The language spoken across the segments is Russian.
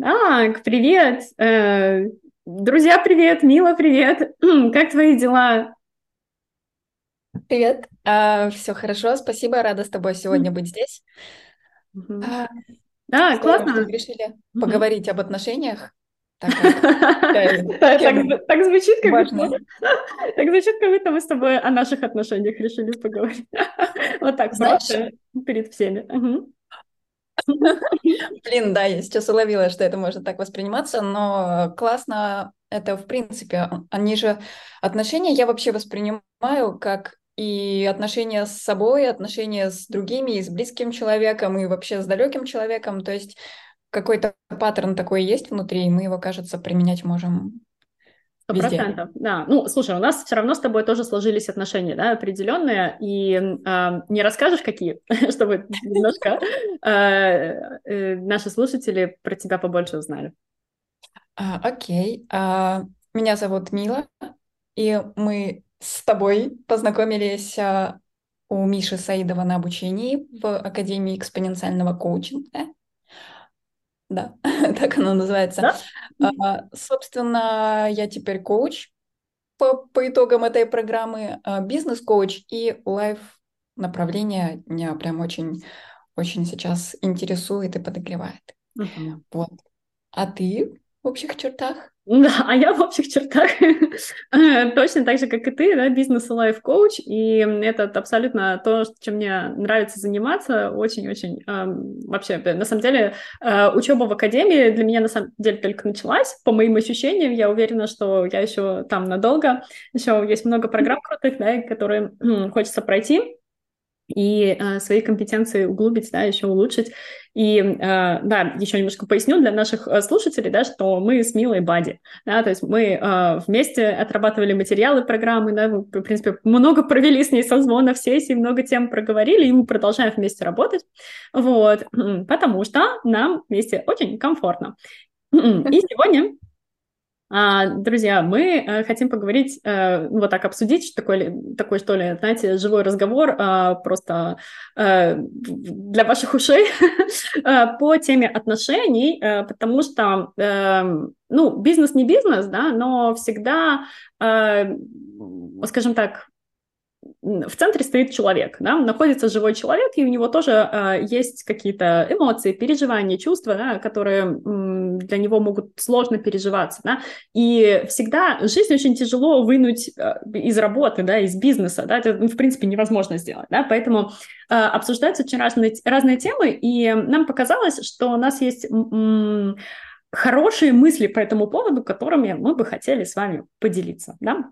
Так, привет! Э, друзья, привет! Мила, привет! Как твои дела? Привет, а, все хорошо, спасибо, рада с тобой сегодня быть здесь. А, Да, Здорово, что классно. мы решили поговорить об отношениях, так звучит, как будто, так звучит, как будто мы с тобой о наших отношениях решили поговорить. Вот так Знаешь, просто перед всеми. Блин, да, я сейчас уловила, что это может так восприниматься, но классно это в принципе. Они же отношения я вообще воспринимаю как и отношения с собой, отношения с другими, и с близким человеком, и вообще с далеким человеком. То есть какой-то паттерн такой есть внутри, и мы его, кажется, применять можем Сто процентов, да. Ну, слушай, у нас все равно с тобой тоже сложились отношения, да, определенные, и а, не расскажешь, какие, чтобы немножко а, э, наши слушатели про тебя побольше узнали. А, окей. А, меня зовут Мила, и мы с тобой познакомились а, у Миши Саидова на обучении в Академии экспоненциального коучинга. Да, так оно называется. Да? А, собственно, я теперь коуч по, по итогам этой программы, а, бизнес-коуч и лайф направление меня прям очень, очень сейчас интересует и подогревает. Мгм. Вот. А ты в общих чертах? Да, а я в общих чертах. Точно так же, как и ты, да, бизнес и лайф-коуч, и это абсолютно то, чем мне нравится заниматься, очень-очень, эм, вообще, на самом деле, э, учеба в академии для меня, на самом деле, только началась, по моим ощущениям, я уверена, что я еще там надолго, еще есть много программ крутых, да, которые хочется пройти, и э, свои компетенции углубить, да, еще улучшить. И, э, да, еще немножко поясню для наших э, слушателей, да, что мы с Милой Бади, да, то есть мы э, вместе отрабатывали материалы программы, да, в принципе, много провели с ней созвонов, сессий, много тем проговорили, и мы продолжаем вместе работать, вот, потому что нам вместе очень комфортно. И сегодня Друзья, мы э, хотим поговорить, э, ну, вот так обсудить, что такое, такой, что ли, знаете, живой разговор а, просто э, для ваших ушей по теме отношений, потому что, эм, ну, бизнес не бизнес, да, но всегда, скажем так, в центре стоит человек, да, находится живой человек, и у него тоже э, есть какие-то эмоции, переживания, чувства, да, которые м, для него могут сложно переживаться, да, и всегда жизнь очень тяжело вынуть э, из работы, да, из бизнеса, да, это, ну, в принципе, невозможно сделать, да, поэтому э, обсуждаются очень разные, разные темы, и нам показалось, что у нас есть м, хорошие мысли по этому поводу, которыми мы бы хотели с вами поделиться, да?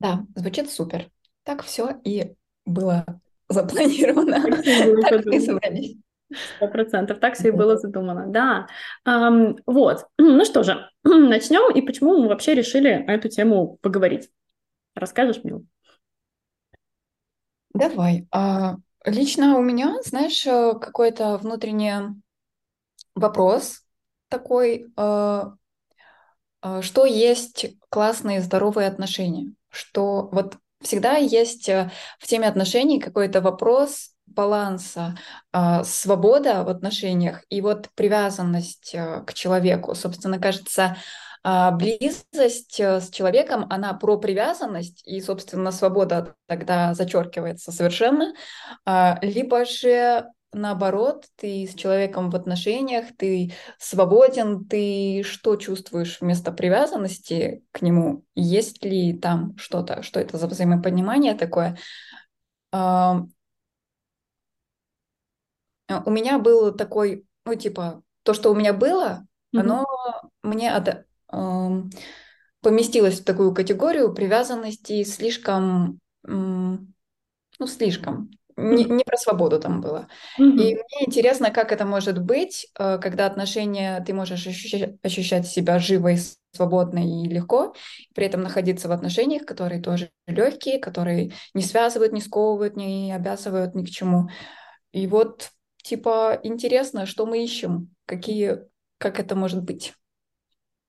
Да, звучит супер. Так все и было запланировано. Так и собрались. Сто процентов, так все и было задумано, да. Ам, вот, ну что же, начнем, и почему мы вообще решили эту тему поговорить? Расскажешь мне? Давай. А, лично у меня, знаешь, э, какой-то внутренний вопрос такой, э, э, что есть классные здоровые отношения? Что вот всегда есть э, в теме отношений какой-то вопрос баланса, э, свобода в отношениях и вот привязанность э, к человеку. Собственно, кажется, а, близость э, с человеком, она про привязанность, и, собственно, свобода тогда зачеркивается совершенно. А, либо же наоборот, ты с человеком в отношениях, ты свободен, ты что чувствуешь вместо привязанности к нему? Есть ли там что-то, что это за взаимопонимание такое? А, у меня был такой, ну, типа, то, что у меня было, Мгм. оно мне от, поместилось в такую категорию привязанности слишком, ну, слишком. Не, не про свободу там было. И Мгм. мне интересно, как это может быть, э, когда отношения, ты можешь ощущать, ощущать себя живой, свободной и легко, при этом находиться в отношениях, которые тоже легкие, которые не связывают, не сковывают, не обязывают ни к чему. И вот, типа, интересно, что мы ищем, какие, как это может быть.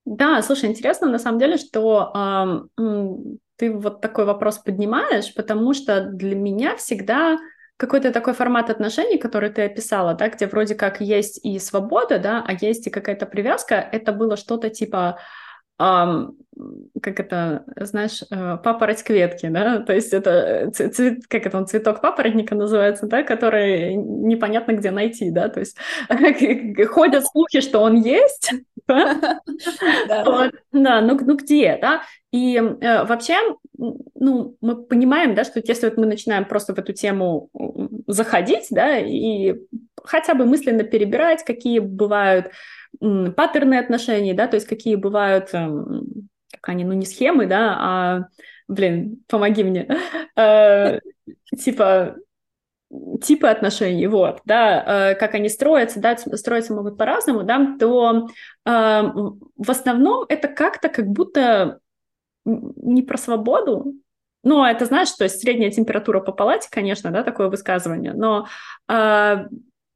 Да, слушай, интересно на самом деле, что м, ты вот такой вопрос поднимаешь, потому что для меня всегда какой-то такой формат отношений, который ты описала, да, где вроде как есть и свобода, да, а есть и какая-то привязка, это было что-то типа Um, как это, знаешь, э, папороть кветки, да, то есть это цвет, как это он, цветок папоротника называется, да, который непонятно где найти, да, то есть ходят слухи, что он есть, да, ну, ну где, да, и э, вообще, ну, мы понимаем, да, что если вот мы начинаем просто в эту тему заходить, да, и хотя бы мысленно перебирать, какие бывают паттерны отношений, да, то есть какие бывают, эм, как они, ну не схемы, да, а, блин, помоги мне, э, типа типы отношений, вот, да, э, как они строятся, да, строятся могут по-разному, да, то эм, в основном это как-то как будто не про свободу, ну, это знаешь, то есть средняя температура по палате, конечно, да, такое высказывание, но э,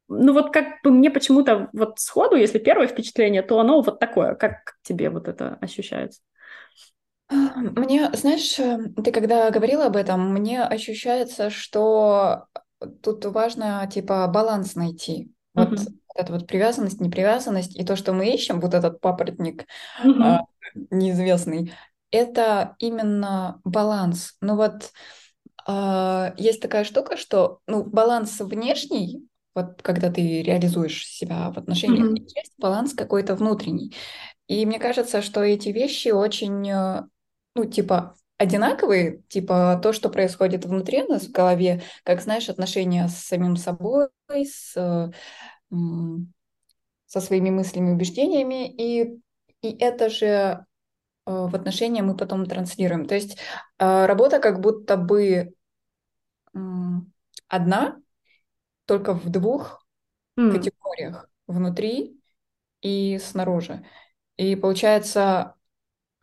ну вот как бы мне почему-то вот сходу, если первое впечатление, то оно вот такое. Как тебе вот это ощущается? Мне, знаешь, э, ты когда говорила об этом, мне ощущается, что тут важно, типа, баланс найти. Вот mm-hmm. эта вот привязанность, непривязанность, и то, что мы ищем, вот этот папоротник mm-hmm. а, неизвестный, это именно баланс. Ну вот а, есть такая штука, что ну, баланс внешний, вот когда ты реализуешь себя в отношениях, mm-hmm. есть баланс какой-то внутренний. И мне кажется, что эти вещи очень, э, ну, типа, одинаковые, типа то, что происходит внутри нас в голове, как, знаешь, отношения с самим собой, с, со своими мыслями, убеждениями, и, и это же э, в отношения мы потом транслируем. То есть э, работа как будто бы одна, только в двух mm. категориях внутри и снаружи. И получается,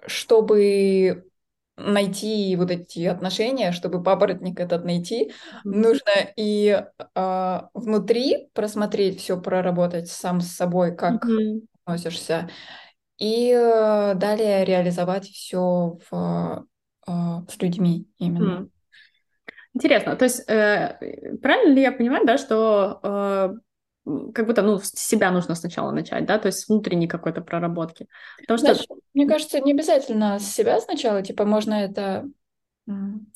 чтобы найти вот эти отношения, чтобы папоротник этот найти, mm-hmm. нужно и э, внутри просмотреть все, проработать сам с собой, как mm-hmm. относишься, и э, далее реализовать все в, э, с людьми именно. Mm. Интересно, то есть э, правильно ли я понимаю, да, что э, как будто, ну, с себя нужно сначала начать, да, то есть с внутренней какой-то проработки. Потому что... Знаешь, мне кажется, не обязательно с себя сначала, типа, можно это...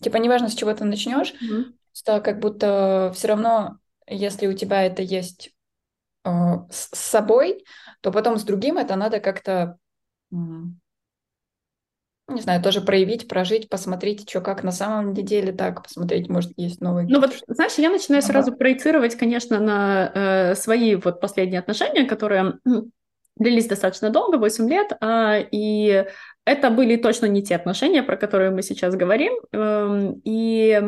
Типа, неважно, с чего ты начнешь, mm-hmm. что как будто все равно, если у тебя это есть э, с собой, то потом с другим это надо как-то не знаю, тоже проявить, прожить, посмотреть, что как на самом деле так, посмотреть, может, есть новые... Ну вот, знаешь, я начинаю ага. сразу проецировать, конечно, на э, свои вот последние отношения, которые длились достаточно долго, 8 лет, э, и это были точно не те отношения, про которые мы сейчас говорим. Э, и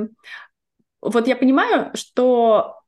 вот я понимаю, что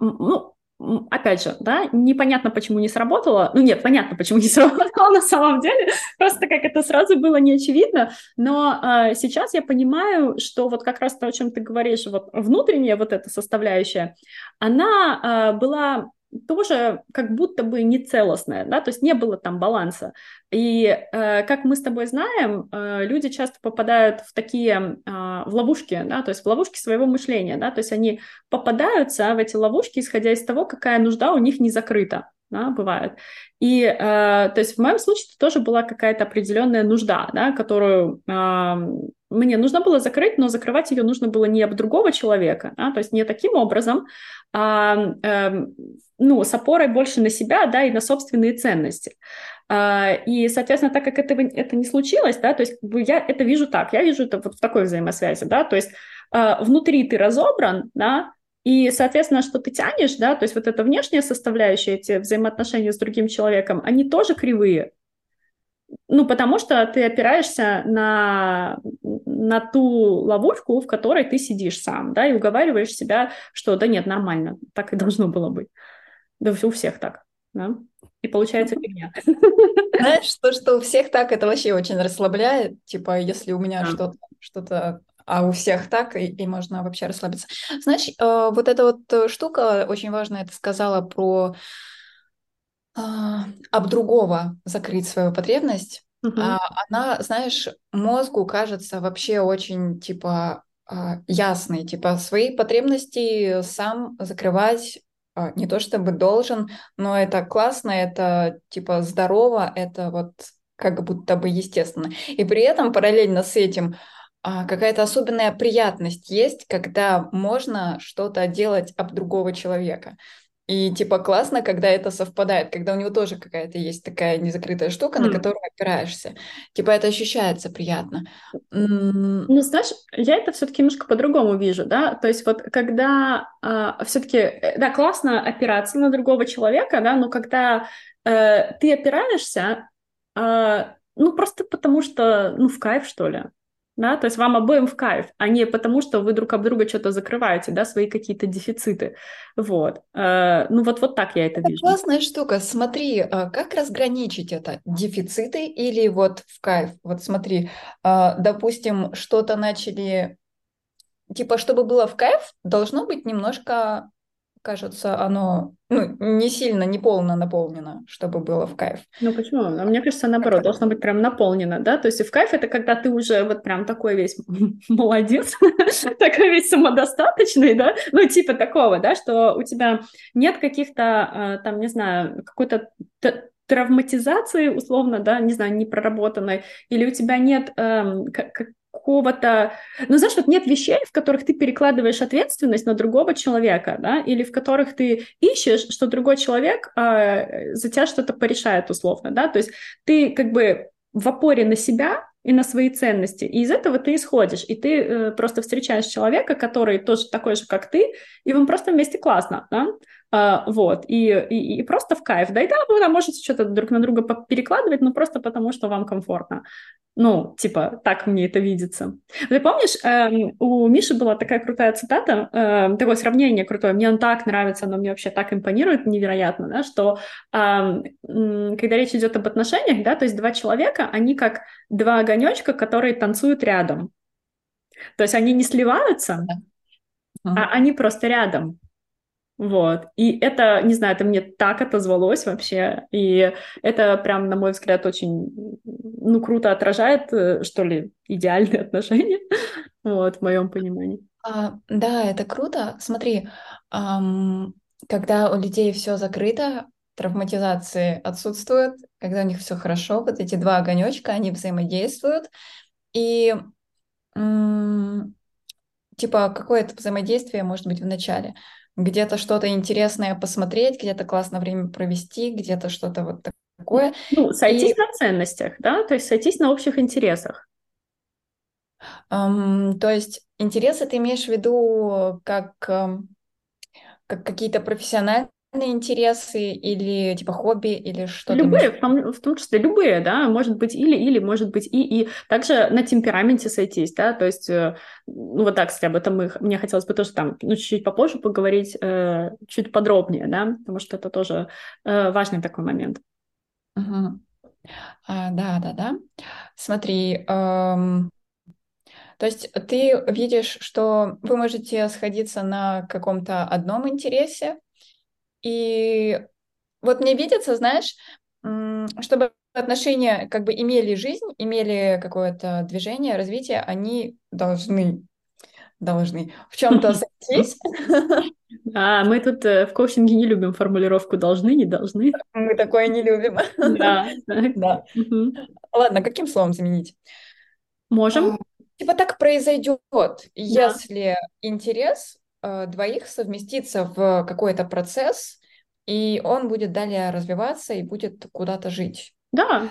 ну, опять же, да, непонятно, почему не сработало. Ну нет, понятно, почему не сработало на самом деле, просто как это сразу было не очевидно. Но э, сейчас я понимаю, что вот как раз то, о чем ты говоришь, вот внутренняя вот эта составляющая, она э, была тоже как будто бы не целостная, да, то есть не было там баланса. И э, как мы с тобой знаем, э, люди часто попадают в такие, э, в ловушки, да, то есть в ловушки своего мышления, да, то есть они попадаются в эти ловушки, исходя из того, какая нужда у них не закрыта, да, бывает. И, э, то есть в моем случае это тоже была какая-то определенная нужда, да, которую э, мне нужно было закрыть, но закрывать ее нужно было не об другого человека, да, то есть не таким образом, а, э, ну, с опорой больше на себя, да, и на собственные ценности. А, и, соответственно, так как это, это не случилось, да, то есть я это вижу так, я вижу это вот в такой взаимосвязи, да, то есть а, внутри ты разобран, да, и, соответственно, что ты тянешь, да, то есть вот эта внешняя составляющая, эти взаимоотношения с другим человеком, они тоже кривые, ну, потому что ты опираешься на, на ту ловушку, в которой ты сидишь сам, да, и уговариваешь себя, что да нет, нормально, так и должно было быть. Да у всех так, да. И получается фигня. Знаешь, то, что у всех так, это вообще очень расслабляет. Типа, если у меня да. что-то, что-то, а у всех так, и, и можно вообще расслабиться. Знаешь, э, вот эта вот э, штука очень важная, ты сказала про э, об другого закрыть свою потребность. Uh-huh. А, она, знаешь, мозгу кажется вообще очень, типа, а, ясный, типа свои потребности сам закрывать не то чтобы должен, но это классно, это типа здорово, это вот как будто бы естественно. И при этом параллельно с этим какая-то особенная приятность есть, когда можно что-то делать об другого человека. И типа классно, когда это совпадает, когда у него тоже какая-то есть такая незакрытая штука, mm. на которую опираешься. Типа это ощущается приятно. Ну, знаешь, я это все-таки немножко по-другому вижу, да. То есть вот когда э, все-таки, да, классно опираться на другого человека, да, но когда э, ты опираешься, э, ну просто потому что, ну в кайф что ли да, то есть вам обоим в кайф, а не потому, что вы друг об друга что-то закрываете, да, свои какие-то дефициты, вот. Э, ну вот, вот так я это, это вижу. Классная штука, смотри, а как разграничить это, дефициты или вот в кайф? Вот смотри, а, допустим, что-то начали, типа, чтобы было в кайф, должно быть немножко кажется, оно ну, не сильно, не полно наполнено, чтобы было в кайф. Ну почему? А мне кажется, наоборот, должно быть прям наполнено, да? То есть и в кайф это когда ты уже вот прям такой весь молодец, такой весь самодостаточный, да? Ну типа такого, да, что у тебя нет каких-то, а, там, не знаю, какой-то травматизации, условно, да, не знаю, не проработанной, или у тебя нет эм, какого-то... Ну, знаешь, вот нет вещей, в которых ты перекладываешь ответственность на другого человека, да, или в которых ты ищешь, что другой человек э, за тебя что-то порешает условно, да, то есть ты как бы в опоре на себя и на свои ценности. И из этого ты исходишь, и ты э, просто встречаешь человека, который тоже такой же, как ты, и вам просто вместе классно, да? А, вот, и, и, и просто в кайф. Да и да, вы там можете что-то друг на друга перекладывать, но просто потому, что вам комфортно. Ну, типа, так мне это видится. Ты помнишь, э, у Миши была такая крутая цитата, э, такое сравнение крутое, мне он так нравится, оно мне вообще так импонирует невероятно, да, что э, когда речь идет об отношениях, да, то есть два человека, они как два огонечка, которые танцуют рядом. То есть они не сливаются, а они просто рядом. Вот. И это, не знаю, это мне так отозвалось вообще. И это прям, на мой взгляд, очень, ну, круто отражает, э, что ли, идеальные отношения. Вот, в моем понимании. А, да, это круто. Смотри, эм, когда у людей все закрыто, травматизации отсутствуют, когда у них все хорошо, вот эти два огонечка, они взаимодействуют. И м- типа какое-то взаимодействие может быть в начале где-то что-то интересное посмотреть, где-то классно время провести, где-то что-то вот такое. Ну, сойтись и... на ценностях, да, то есть сойтись на общих интересах. Um, то есть интересы ты имеешь в виду как, как какие-то профессиональные интересы или типа хобби или что-то? Любые, в том, в том числе любые, да, может быть или-или, может быть и-и. Также на темпераменте сойтись, да, то есть, э, ну вот так, кстати, об этом мы, мне хотелось бы тоже там, ну, чуть-чуть попозже поговорить, э, чуть подробнее, да, потому что это тоже э, важный такой момент. Угу. А, да, да, да. Смотри, эм... То есть ты видишь, что вы можете сходиться на каком-то одном интересе, и вот мне видится, знаешь, чтобы отношения как бы имели жизнь, имели какое-то движение, развитие, они должны должны в чем-то сойтись. А, мы тут э, в коучинге не любим формулировку «должны», «не должны». Мы такое не любим. Да. да. Ладно, каким словом заменить? Можем. Типа так произойдет, если интерес двоих совместиться в какой-то процесс, и он будет далее развиваться и будет куда-то жить. Да.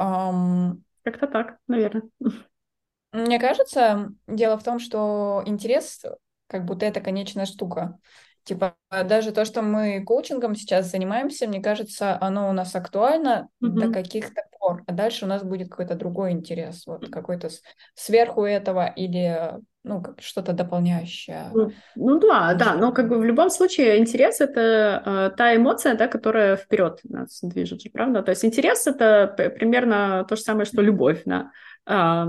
Um, Как-то так, наверное. Мне кажется, дело в том, что интерес как будто это конечная штука. Типа, даже то, что мы коучингом сейчас занимаемся, мне кажется, оно у нас актуально mm-hmm. до каких-то пор. А дальше у нас будет какой-то другой интерес, вот какой-то сверху этого или ну, как что-то дополняющее. Ну, ну да, да, но как бы в любом случае интерес это э, та эмоция, да, которая вперед нас движет, правда? То есть интерес это примерно то же самое, что любовь, да. Э,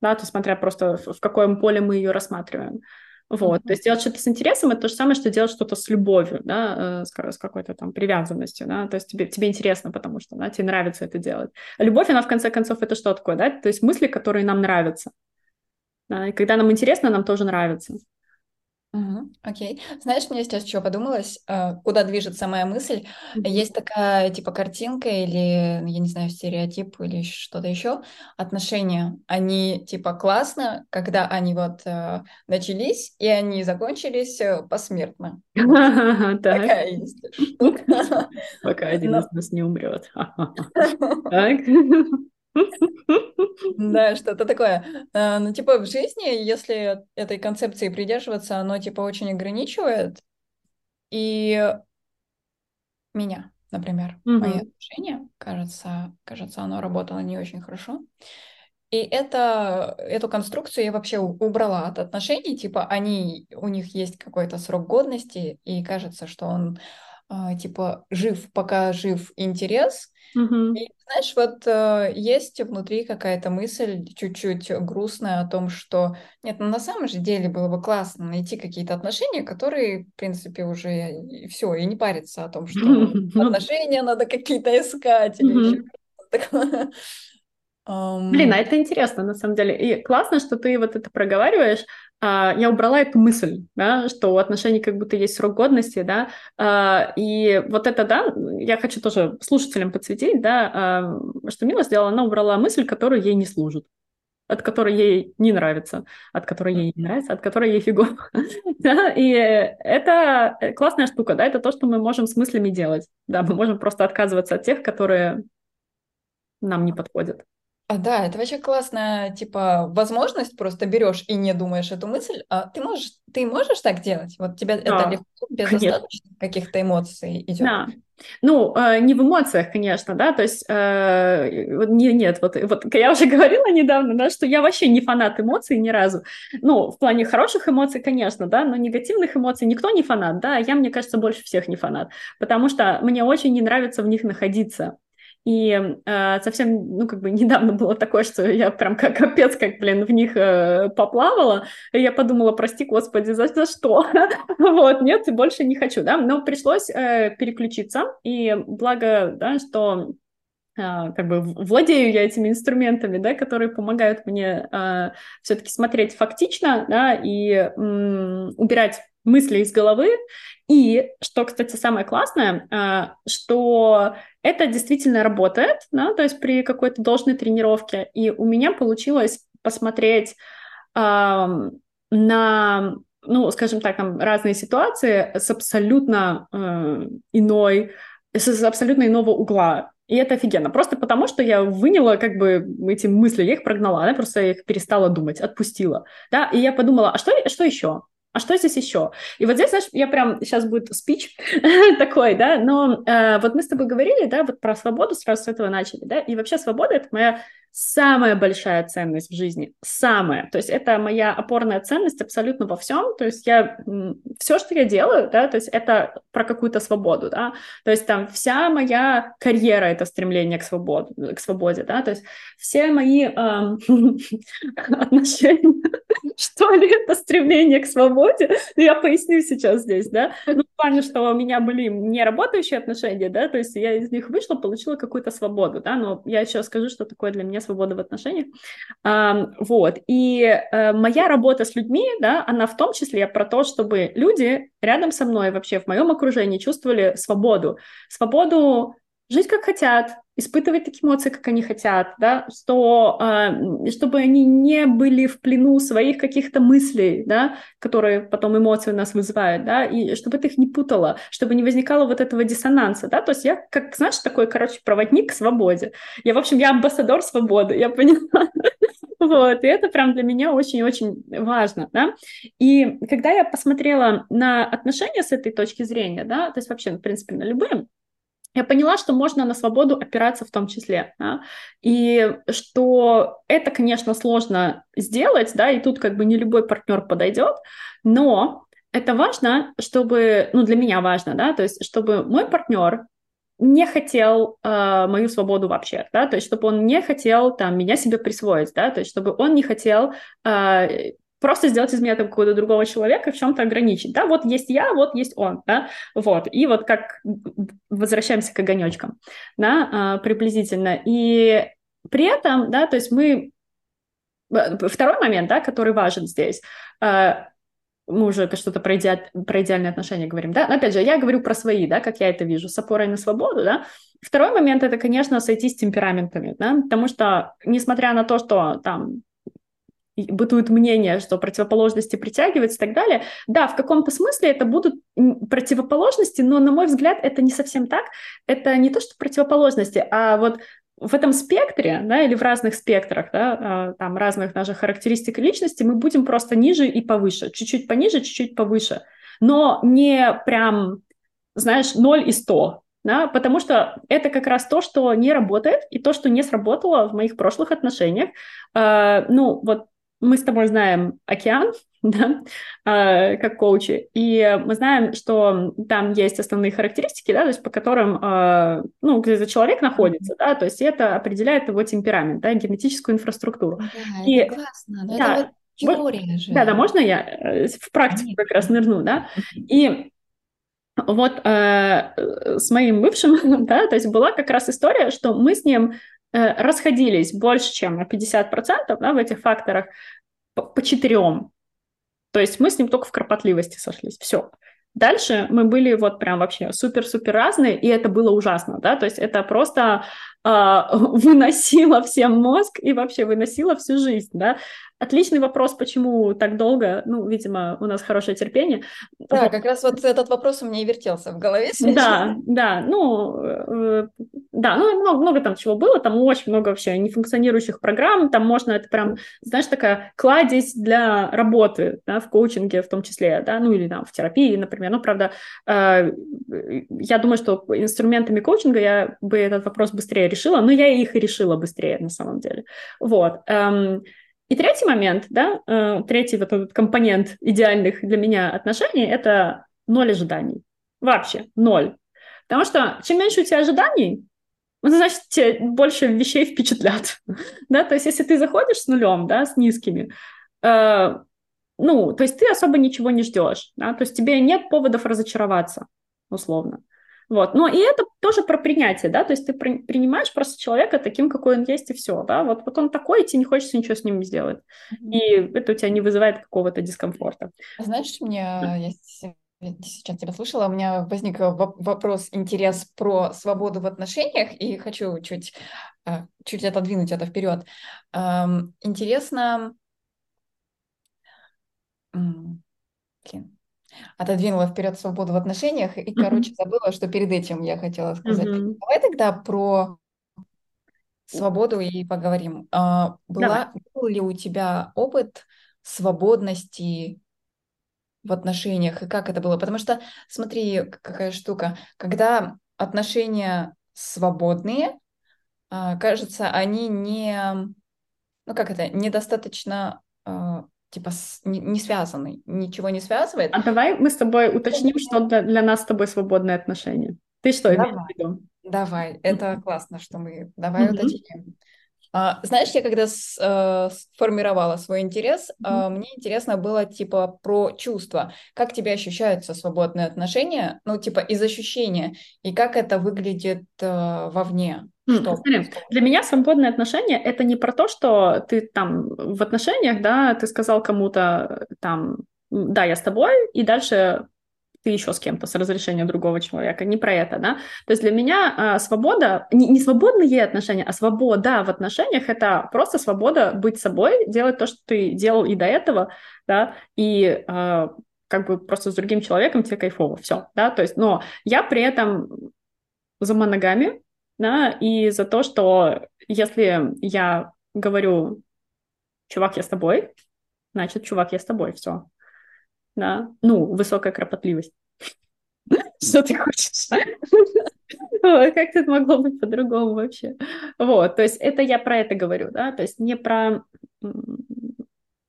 да, то смотря просто в, в каком поле мы ее рассматриваем. Вот, mm-hmm. то есть делать что-то с интересом, это то же самое, что делать что-то с любовью, да, э, с, с какой-то там привязанностью, да, то есть тебе, тебе интересно, потому что, да, тебе нравится это делать. А любовь, она в конце концов, это что такое, да, то есть мысли, которые нам нравятся, Да, и когда нам интересно, нам тоже нравится. Окей. Знаешь, мне сейчас что подумалось, э, куда движется моя мысль. Mm-hmm. Есть такая типа картинка или, я не знаю, стереотип или что-то еще. Отношения, они типа классно, когда они вот э, начались и они закончились э, посмертно. Такая есть Пока один из нас не умрет. Так. Да, что-то такое. А, ну, типа, в жизни, если этой концепции придерживаться, оно, типа, очень ограничивает. И меня, например, mm-hmm. мои отношения, кажется, кажется, оно работало не очень хорошо. И это, эту конструкцию я вообще убрала от отношений, типа они, у них есть какой-то срок годности, и кажется, что он типа жив, пока жив интерес. Mm-hmm. И знаешь, вот э, есть внутри какая-то мысль чуть-чуть грустная о том, что нет, ну на самом же деле было бы классно найти какие-то отношения, которые, в принципе, уже все, и не париться о том, что ну отношения надо какие-то искать или еще. Блин, а это интересно, на самом деле. И классно, что ты вот это проговариваешь. А, я убрала эту мысль, да, что у отношений как будто есть срок годности, да, а, и вот это, да, я хочу тоже слушателям подсветить, да, а, что Мила сделала, она убрала мысль, которая ей не служит от которой ей не нравится, от которой ей не нравится, от которой ей фигово. да? И это классная штука, да, это то, что мы можем с мыслями делать. Да, мы можем просто отказываться от тех, которые нам не подходят. А, да, это вообще классная, типа, возможность, просто берешь и не думаешь эту мысль. А ты можешь, ты можешь так делать? Вот тебе да, это легко, без конечно. каких-то эмоций идет? Да. Ну, э, не в эмоциях, конечно, да, то есть э, не, нет, вот, вот я уже говорила недавно, да, что я вообще не фанат эмоций ни разу. Ну, в плане хороших эмоций, конечно, да, но негативных эмоций никто не фанат, да, я, мне кажется, больше всех не фанат, потому что мне очень не нравится в них находиться. И э, совсем, ну, как бы недавно было такое, что я прям как капец, как, блин, в них э, поплавала. И я подумала, прости, господи, за, за что? вот, нет, больше не хочу, да. Но пришлось э, переключиться. И благо, да, что Uh, как бы владею я этими инструментами, да, которые помогают мне uh, все-таки смотреть фактично, да, и м- убирать мысли из головы. И, что, кстати, самое классное, а, что это действительно работает, да, то есть при какой-то должной тренировке. И у меня получилось посмотреть на, ну, скажем так, там, разные ситуации с абсолютно э, иной, с абсолютно иного угла. И это офигенно. Просто потому, что я выняла как бы эти мысли, я их прогнала, да, просто я их перестала думать, отпустила. Да, и я подумала, а что, что еще? А что здесь еще? И вот здесь, знаешь, я прям, сейчас будет спич такой, да, но э, вот мы с тобой говорили, да, вот про свободу, сразу с этого начали, да, и вообще свобода — это моя самая большая ценность в жизни, самая. То есть это моя опорная ценность абсолютно во всем. То есть я все, что я делаю, да, то есть это про какую-то свободу, да. То есть там вся моя карьера это стремление к свободе, к свободе, да. То есть все мои отношения, что ли, это стремление к свободе. Я поясню сейчас здесь, да. Ну, в плане, что у меня были не работающие отношения, да, то есть я из них вышла, получила какую-то свободу, да. Но я еще скажу, что такое для меня свобода в отношениях. Вот. И э, моя работа с людьми, да, она в том числе про то, чтобы люди рядом со мной вообще в моем окружении чувствовали свободу. Свободу жить как хотят, испытывать такие эмоции, как они хотят, да, что, э, чтобы они не были в плену своих каких-то мыслей, да, которые потом эмоции у нас вызывают, да, и чтобы ты их не путала, чтобы не возникало вот этого диссонанса, да, то есть я, как, знаешь, такой, короче, проводник к свободе. Я, в общем, я амбассадор свободы, я поняла. Вот, и это прям для меня очень-очень важно, да. И когда я посмотрела на отношения с этой точки зрения, да, то есть вообще, в принципе, на любые, я поняла, что можно на свободу опираться в том числе, да? и что это, конечно, сложно сделать, да, и тут как бы не любой партнер подойдет, но это важно, чтобы, ну, для меня важно, да, то есть, чтобы мой партнер не хотел э, мою свободу вообще, да, то есть, чтобы он не хотел там меня себе присвоить, да, то есть, чтобы он не хотел э, просто сделать из меня там какого-то другого человека, в чем-то ограничить, да, вот есть я, вот есть он, да, вот, и вот как возвращаемся к огонечкам, да, а, приблизительно, и при этом, да, то есть мы Второй момент, да, который важен здесь, мы уже что-то про, иде... про идеальные отношения говорим, да, но опять же, я говорю про свои, да, как я это вижу, с опорой на свободу, да. Второй момент — это, конечно, сойтись с темпераментами, да, потому что, несмотря на то, что там бытует мнение, что противоположности притягиваются и так далее. Да, в каком-то смысле это будут противоположности, но, на мой взгляд, это не совсем так. Это не то, что противоположности, а вот в этом спектре, да, или в разных спектрах, да, а, там разных даже характеристик личности, мы будем просто ниже и повыше, чуть-чуть пониже, чуть-чуть повыше, но не прям, знаешь, 0 и 100, да, потому что это как раз то, что не работает, и то, что не сработало в моих прошлых отношениях. Э, ну, вот мы с тобой знаем океан, да, э, как коучи, и мы знаем, что там есть основные характеристики, да, то есть по которым, э, ну, где этот человек находится, да, то есть это определяет его темперамент, да, генетическую инфраструктуру. Да, и, это классно, да, да, это вот теория же. Да, да, можно я э, в практику Конечно. как раз нырну, да, и вот э, с моим бывшим, да, то есть была как раз история, что мы с ним э, расходились больше, чем на 50% да, в этих факторах по, по четырем. То есть мы с ним только в кропотливости сошлись. Все. Дальше мы были вот прям вообще супер-супер разные, и это было ужасно, да, то есть это просто э, выносило всем мозг и вообще выносило всю жизнь, да. Отличный вопрос, почему так долго, ну, видимо, у нас хорошее терпение. Да, вот. как раз вот этот вопрос у меня и вертелся в голове. Да, да, ну, э, да, ну, много, много там чего было, там очень много вообще нефункционирующих программ, там можно, это прям, знаешь, такая кладезь для работы, да, в коучинге в том числе, да, ну, или там в терапии, например, ну, правда, э, я думаю, что инструментами коучинга я бы этот вопрос быстрее решила, но я их и решила быстрее на самом деле, вот. Эм, и третий момент, да, э, третий вот этот компонент идеальных для меня отношений – это ноль ожиданий. Вообще ноль. Потому что чем меньше у тебя ожиданий, значит, тебе больше вещей впечатлят. да? То есть если ты заходишь с нулем, да, с низкими, э, ну, то есть ты особо ничего не ждешь, да? то есть тебе нет поводов разочароваться, условно. Вот. Но и это тоже про принятие, да, то есть ты при, принимаешь просто человека таким, какой он есть, и все, да, вот, вот он такой, и тебе не хочется ничего с ним сделать, mm-hmm. и это у тебя не вызывает какого-то дискомфорта. Знаешь, у меня есть сейчас тебя слушала, у меня возник вопрос, интерес про свободу в отношениях, и хочу чуть, а, чуть отодвинуть это вперед. Интересно, блин, отодвинула вперед свободу в отношениях и, короче, забыла, что перед этим я хотела сказать. Mm-hmm. Давай тогда про свободу и поговорим. А, была, был ли у тебя опыт свободности в отношениях и как это было? Потому что, смотри, какая штука, когда отношения свободные, а, кажется, они не, ну как это, недостаточно типа не, не связаны, ничего не связывает. А давай мы с тобой уточним, что для, для нас с тобой свободные отношения. Ты что давай, имеешь в виду? Давай, это mm-hmm. классно, что мы... Давай mm-hmm. уточним. А, знаешь, я когда с, э, сформировала свой интерес, mm-hmm. э, мне интересно было типа про чувства. Как тебе ощущаются свободные отношения? Ну, типа из ощущения. И как это выглядит э, вовне? Что? Смотри, для меня свободные отношения это не про то, что ты там в отношениях, да, ты сказал кому-то там, да, я с тобой, и дальше ты еще с кем-то, с разрешения другого человека. Не про это, да. То есть для меня а, свобода, не, не свободные отношения, а свобода в отношениях — это просто свобода быть собой, делать то, что ты делал и до этого, да, и а, как бы просто с другим человеком тебе кайфово, все, да, то есть, но я при этом за моногами, да, и за то, что если я говорю, чувак, я с тобой, значит, чувак, я с тобой, все. Да, ну, высокая кропотливость. Что ты хочешь? Как это могло быть по-другому вообще? Вот, то есть это я про это говорю, да, то есть не про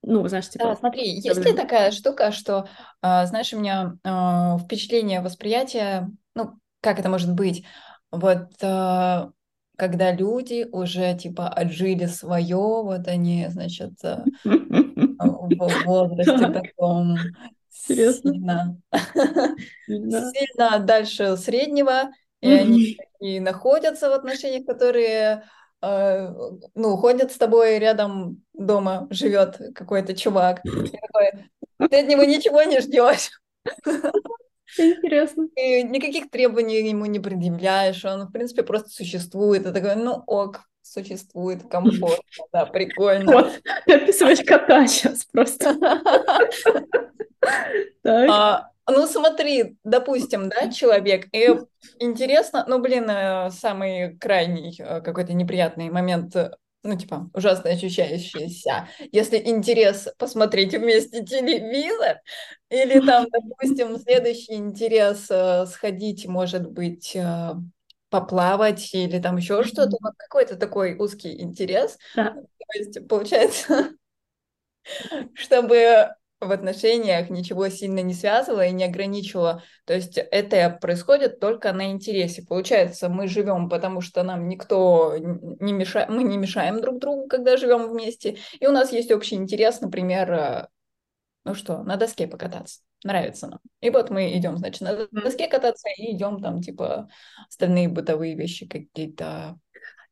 ну, знаешь, типа... Да, смотри, есть ли такая штука, что, а, знаешь, у меня а, впечатление, восприятие, ну, как это может быть? Вот э, когда люди уже типа отжили свое, вот они, значит, э, в возрасте таком сильно, сильно дальше среднего, и они и находятся в отношениях, которые э, ну, ходит с тобой рядом дома, живет какой-то чувак. ты от него ничего не ждешь. Интересно. И никаких требований ему не предъявляешь, он, в принципе, просто существует. И такой, ну ок, существует, комфортно, да, прикольно. Вот, ты описываешь кота сейчас просто. А, ну, смотри, допустим, да, человек, и интересно, ну, блин, э, самый крайний э, какой-то неприятный момент э, ну, типа, ужасно ощущающийся, если интерес посмотреть вместе телевизор, или там, допустим, следующий интерес сходить, может быть, поплавать или там еще что-то, вот какой-то такой узкий интерес. Да. То есть, получается, чтобы в отношениях ничего сильно не связывало и не ограничивало. То есть это происходит только на интересе. Получается, мы живем, потому что нам никто не мешает, мы не мешаем друг другу, когда живем вместе. И у нас есть общий интерес, например, э, ну что, на доске покататься. Нравится нам. И вот мы идем, значит, на доске кататься и идем там, типа, остальные бытовые вещи какие-то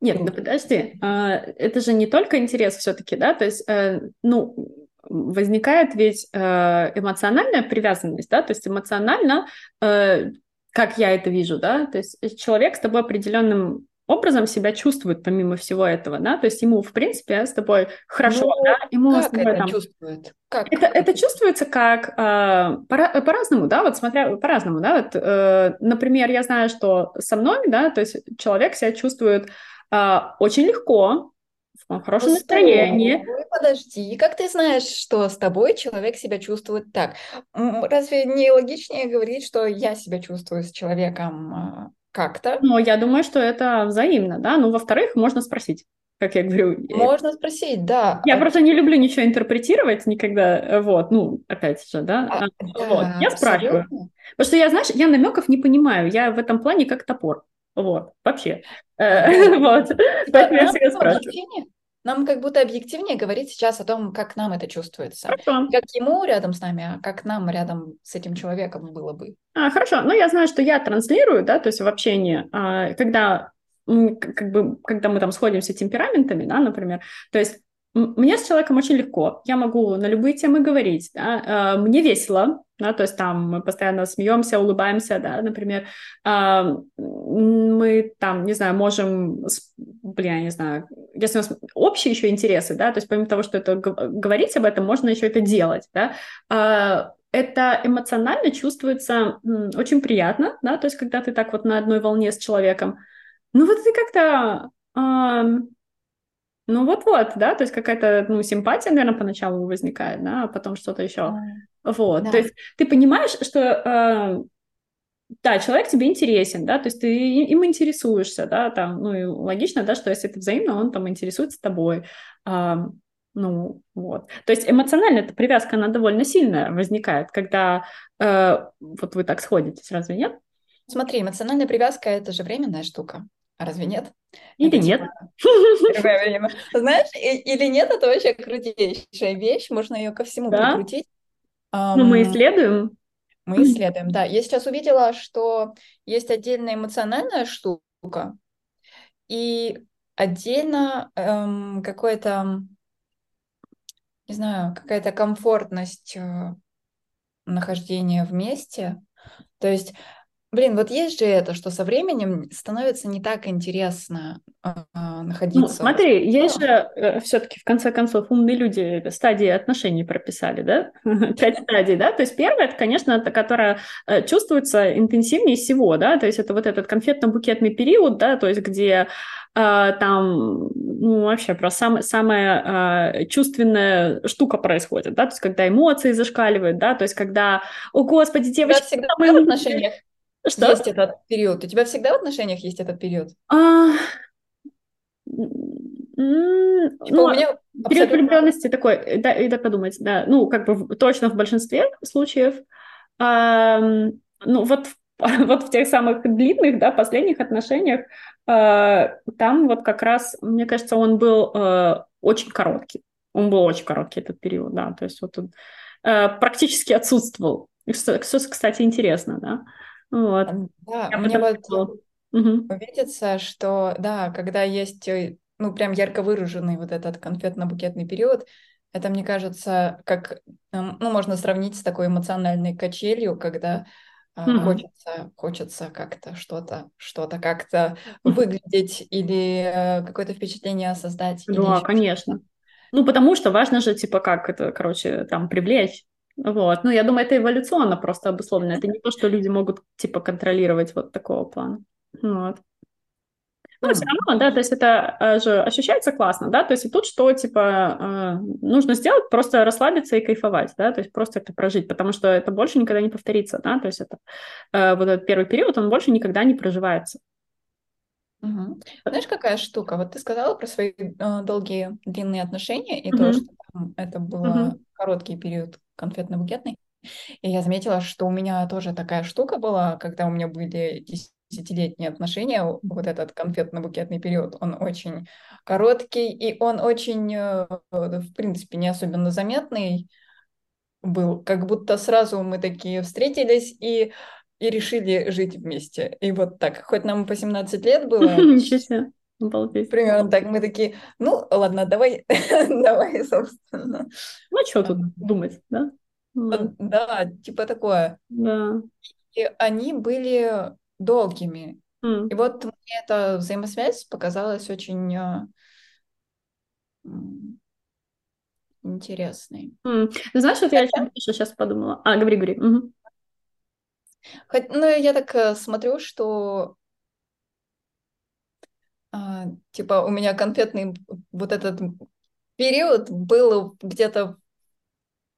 нет, ну подожди, а, это же не только интерес все-таки, да, то есть, э, ну, возникает ведь э, эмоциональная привязанность, да, то есть эмоционально, э, как я это вижу, да, то есть человек с тобой определенным образом себя чувствует помимо всего этого, да, то есть ему, в принципе, с тобой хорошо, ну, да, ему как с тобой это там... чувствует? Как? Это, это чувствуется как э, по- по-разному, да, вот смотря по-разному, да, вот, э, например, я знаю, что со мной, да, то есть человек себя чувствует э, очень легко, в хорошем ну, настроении. Стой, подожди, как ты знаешь, что с тобой человек себя чувствует так? Разве не логичнее говорить, что я себя чувствую с человеком а, как-то? Ну, я думаю, что это взаимно, да. Ну, во-вторых, можно спросить как я говорю. Можно спросить, да. Я а... просто не люблю ничего интерпретировать никогда, э, вот, ну, опять же, да. А, да вот, я спрашиваю. Абсолютно. Потому что я, знаешь, я намеков не понимаю, я в этом плане как топор, вот, вообще. Э, вот, поэтому я всегда спрашиваю. Нам как будто объективнее говорить сейчас о том, как нам это чувствуется. Хорошо. Как ему рядом с нами, а как нам рядом с этим человеком было бы. А, хорошо. Ну, я знаю, что я транслирую, да, то есть в общении, а, когда как бы, когда мы там сходимся темпераментами, да, например, то есть мне с человеком очень легко, я могу на любые темы говорить, да, а, мне весело, да, то есть там мы постоянно смеемся, улыбаемся, да, например, а, мы там, не знаю, можем, блин, я не знаю, если у нас общие еще интересы, да, то есть помимо того, что это говорить об этом, можно еще это делать, да, а, это эмоционально чувствуется очень приятно, да, то есть когда ты так вот на одной волне с человеком, ну вот ты как-то ну вот-вот, да, то есть какая-то, ну, симпатия, наверное, поначалу возникает, да, а потом что-то еще. Да. Вот, да. то есть ты понимаешь, что, э, да, человек тебе интересен, да, то есть ты им интересуешься, да, там, ну, и логично, да, что если это взаимно, он там интересуется тобой, э, ну, вот. То есть эмоционально эта привязка, она довольно сильная возникает, когда э, вот вы так сходитесь, разве нет? Смотри, эмоциональная привязка – это же временная штука. А разве нет? Или нет. Типа Знаешь, или нет, это вообще крутейшая вещь, можно ее ко всему да? прикрутить. Ну, мы исследуем. Мы исследуем, да. Я сейчас увидела, что есть отдельная эмоциональная штука и отдельно эм, какое-то, не знаю, какая-то комфортность э, нахождения вместе. То есть Блин, вот есть же это, что со временем становится не так интересно э, находиться. Ну, смотри, есть же э, все-таки в конце концов умные люди стадии отношений прописали, да? Пять стадий, да? То есть первая, это, конечно, это, которая э, чувствуется интенсивнее всего, да? То есть это вот этот конфетно-букетный период, да? То есть где Uh, там, ну, вообще просто сам, самая uh, чувственная штука происходит, да, то есть когда эмоции зашкаливают, да, то есть когда, о, господи, девочки, всегда мы в отношениях что? Есть этот период. У тебя всегда в отношениях есть этот период? А... Типа, ну, у меня период абсолютно... влюбленности такой, да, и так подумать, да, ну, как бы точно в большинстве случаев. А, ну, вот, вот в тех самых длинных, да, последних отношениях, а, там вот как раз, мне кажется, он был а, очень короткий. Он был очень короткий, этот период, да, то есть вот он а, практически отсутствовал. Что, кстати, интересно, да. Вот. Да, Я мне вот угу. видится, что да, когда есть э, ну, прям ярко выраженный вот этот конфетно-букетный период, это, мне кажется, как, эм, ну, можно сравнить с такой эмоциональной качелью, когда mm-hmm. хочется, хочется как-то что-то, что-то как-то выглядеть или э, какое-то впечатление создать. Да, конечно. Ну, потому что важно же, типа, как это, короче, там, привлечь. Вот. Ну, я думаю, это эволюционно просто обусловлено. Это не то, что люди могут, типа, контролировать вот такого плана. Вот. Ну, все равно, да, то есть это э, же ощущается классно, да, то есть и тут что, типа, э, нужно сделать, просто расслабиться и кайфовать, да, то есть просто это прожить, потому что это больше никогда не повторится, да, то есть это э, вот этот первый период, он больше никогда не проживается. Угу. Знаешь, какая штука? Вот ты сказала про свои э, долгие, длинные отношения и угу. то, что это был угу. короткий период конфетно-букетный. И я заметила, что у меня тоже такая штука была, когда у меня были десятилетние отношения, вот этот конфетно-букетный период, он очень короткий, и он очень, э, в принципе, не особенно заметный был. Как будто сразу мы такие встретились и, и решили жить вместе. И вот так, хоть нам по 17 лет было... Обалдеть. Примерно так. Мы такие, ну, ладно, давай, давай, собственно. Ну, что тут думать, да? Да, типа такое. Да. И они были долгими. Mm. И вот мне эта взаимосвязь показалась очень э, интересной. Mm. Знаешь, вот я еще сейчас подумала. А, говори, говори. Угу. Хоть, ну, я так э, смотрю, что а, типа у меня конфетный вот этот период был где-то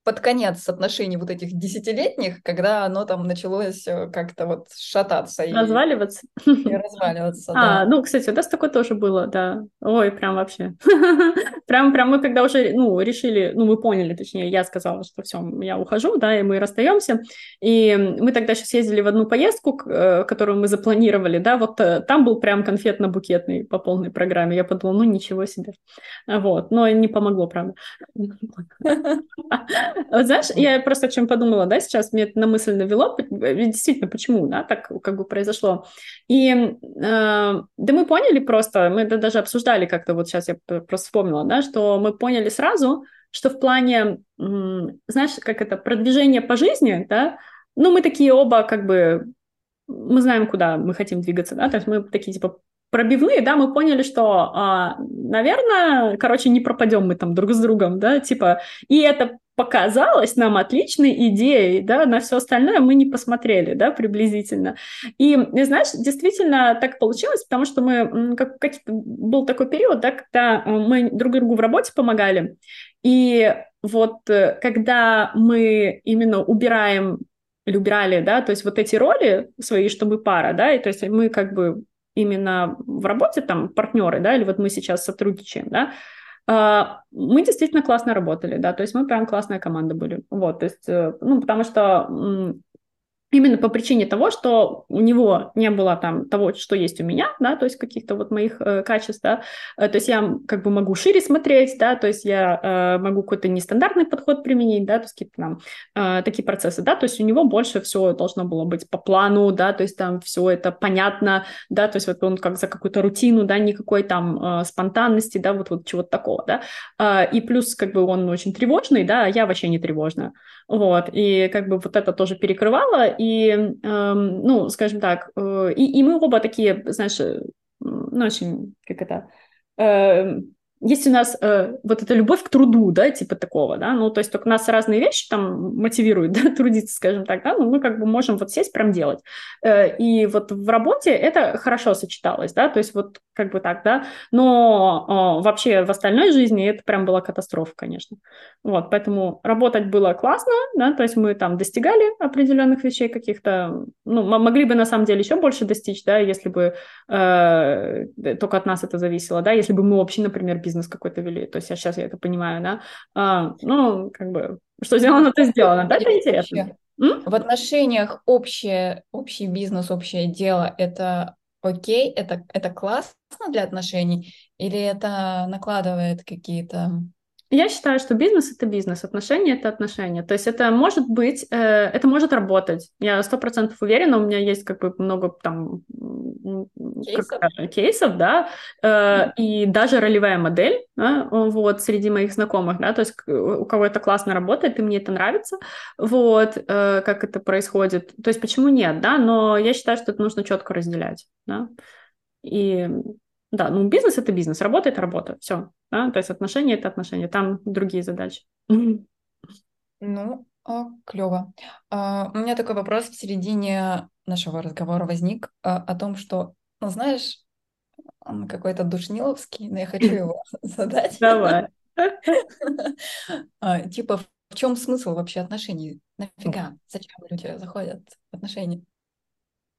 под конец отношений вот этих десятилетних, когда оно там началось э, как-то вот шататься. Разваливаться? И, и разваливаться, А, ну, кстати, у нас такое тоже было, да. Ой, прям вообще. Прям, прям мы когда уже, ну, решили, ну, мы поняли, точнее, я сказала, что все, я ухожу, да, и мы расстаемся. И мы тогда сейчас ездили в одну поездку, э, которую мы запланировали, да, вот э, там был прям конфетно-букетный по полной программе. Я подумала, ну, ничего себе. Вот, но не помогло, правда. Вот знаешь, я просто о чем подумала, да, сейчас мне это на мысль навело, действительно, почему, да, так как бы произошло. И, э, да мы поняли просто, мы это даже обсуждали как-то, вот сейчас я просто вспомнила, да, что мы поняли сразу, что в плане, знаешь, как это, продвижение по жизни, да, ну, мы такие оба как бы мы знаем, куда мы хотим двигаться, да, то есть мы такие, типа, пробивные, да, мы поняли, что, а, наверное, короче, не пропадем мы там друг с другом, да, типа, и это показалось нам отличной идеей, да, на все остальное мы не посмотрели, да, приблизительно. И, знаешь, действительно так получилось, потому что мы, как, как был такой период, да, когда мы друг другу в работе помогали, и вот э, когда мы именно убираем или убирали, да, то есть вот эти роли свои, что мы пара, да, и то есть мы как бы именно в работе там партнеры, да, или вот мы сейчас сотрудничаем, да, а, мы действительно классно работали, да, то есть мы прям классная команда были, вот, то есть, э, ну, потому что Именно по причине того, что у него не было там того, что есть у меня, да, то есть каких-то вот моих э, качеств, да, э, то есть я как бы могу шире смотреть, да, то есть я э, могу какой-то нестандартный подход применить, да, то есть какие-то там э, такие процессы, да, то есть у него больше все должно было быть по плану, да, то есть там все это понятно, да, то есть вот он как за какую-то рутину, да, никакой там э, спонтанности, да, вот, вот чего-то такого, да, э, и плюс как бы он очень тревожный, да, а я вообще не тревожная, вот, и как бы вот это тоже перекрывало, и, э, ну, скажем так, э, и, и мы оба такие, знаешь, э, ну, очень, как это, э, есть у нас э, вот эта любовь к труду, да, типа такого, да, ну, то есть только нас разные вещи там мотивируют, да, трудиться, скажем так, да, но мы как бы можем вот сесть прям делать. Э, и вот в работе это хорошо сочеталось, да, то есть вот как бы так, да, но э, вообще в остальной жизни это прям была катастрофа, конечно. Вот, поэтому работать было классно, да, то есть мы там достигали определенных вещей каких-то, ну, могли бы на самом деле еще больше достичь, да, если бы э, только от нас это зависело, да, если бы мы общий, например, бизнес какой-то вели. То есть я сейчас я это понимаю, да. А, ну, как бы, что сделано, то сделано. Да, это интересно. В отношениях общее, общий бизнес, общее дело – это окей, это, это классно для отношений, или это накладывает какие-то Я считаю, что бизнес это бизнес, отношения это отношения. То есть это может быть, э, это может работать. Я сто процентов уверена, у меня есть как бы много там кейсов, как, кейсов да, э, и даже ролевая модель, да, вот среди моих знакомых, да, то есть у кого это классно работает, и мне это нравится, вот, э, как это происходит. То есть почему нет, да, но я считаю, что это нужно четко разделять, да. И да, ну бизнес это бизнес, работа это работа, все. Да? То есть отношения это отношения, там другие задачи. Ну, а, клево. А, у меня такой вопрос в середине нашего разговора возник а, о том, что, ну, знаешь, он какой-то душниловский, но я хочу его задать. Давай. Типа, в чем смысл вообще отношений? Нафига? Зачем люди заходят в отношения?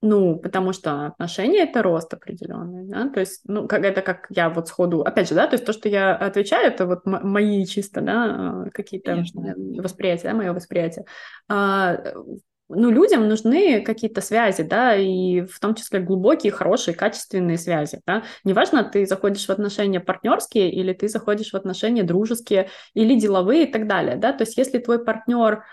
Ну, потому что отношения — это рост определенный, да, то есть, ну, как это как я вот сходу, опять же, да, то есть то, что я отвечаю, это вот мои чисто, да, какие-то Конечно. восприятия, да, мое восприятие. А, ну, людям нужны какие-то связи, да, и в том числе глубокие, хорошие, качественные связи, да. Неважно, ты заходишь в отношения партнерские или ты заходишь в отношения дружеские или деловые и так далее, да, то есть если твой партнер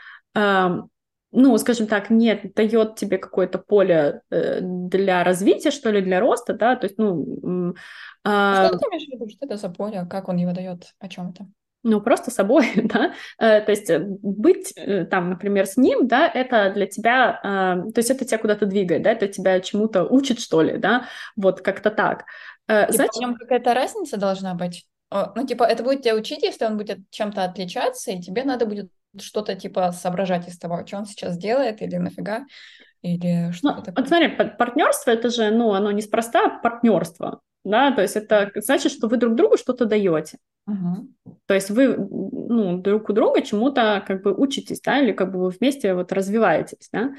ну, скажем так, не дает тебе какое-то поле э, для развития, что ли, для роста, да, то есть, ну... Э, что ты имеешь в виду, что это за поле, как он его дает, о чем это? Ну, просто собой, да, э, то есть э, быть там, например, с ним, да, это для тебя, э, то есть это тебя куда-то двигает, да, это тебя чему-то учит, что ли, да, вот как-то так. Э, типа Зачем? какая-то разница должна быть? Ну, типа, это будет тебя учить, если он будет чем-то отличаться, и тебе надо будет что-то типа соображать из того, что он сейчас делает, или нафига, или что-то ну, такое. Вот смотри, партнерство это же, ну, оно неспроста партнерство, да, то есть это значит, что вы друг другу что-то даете. Угу. То есть вы, ну, друг у друга чему-то как бы учитесь, да, или как бы вы вместе вот развиваетесь, да.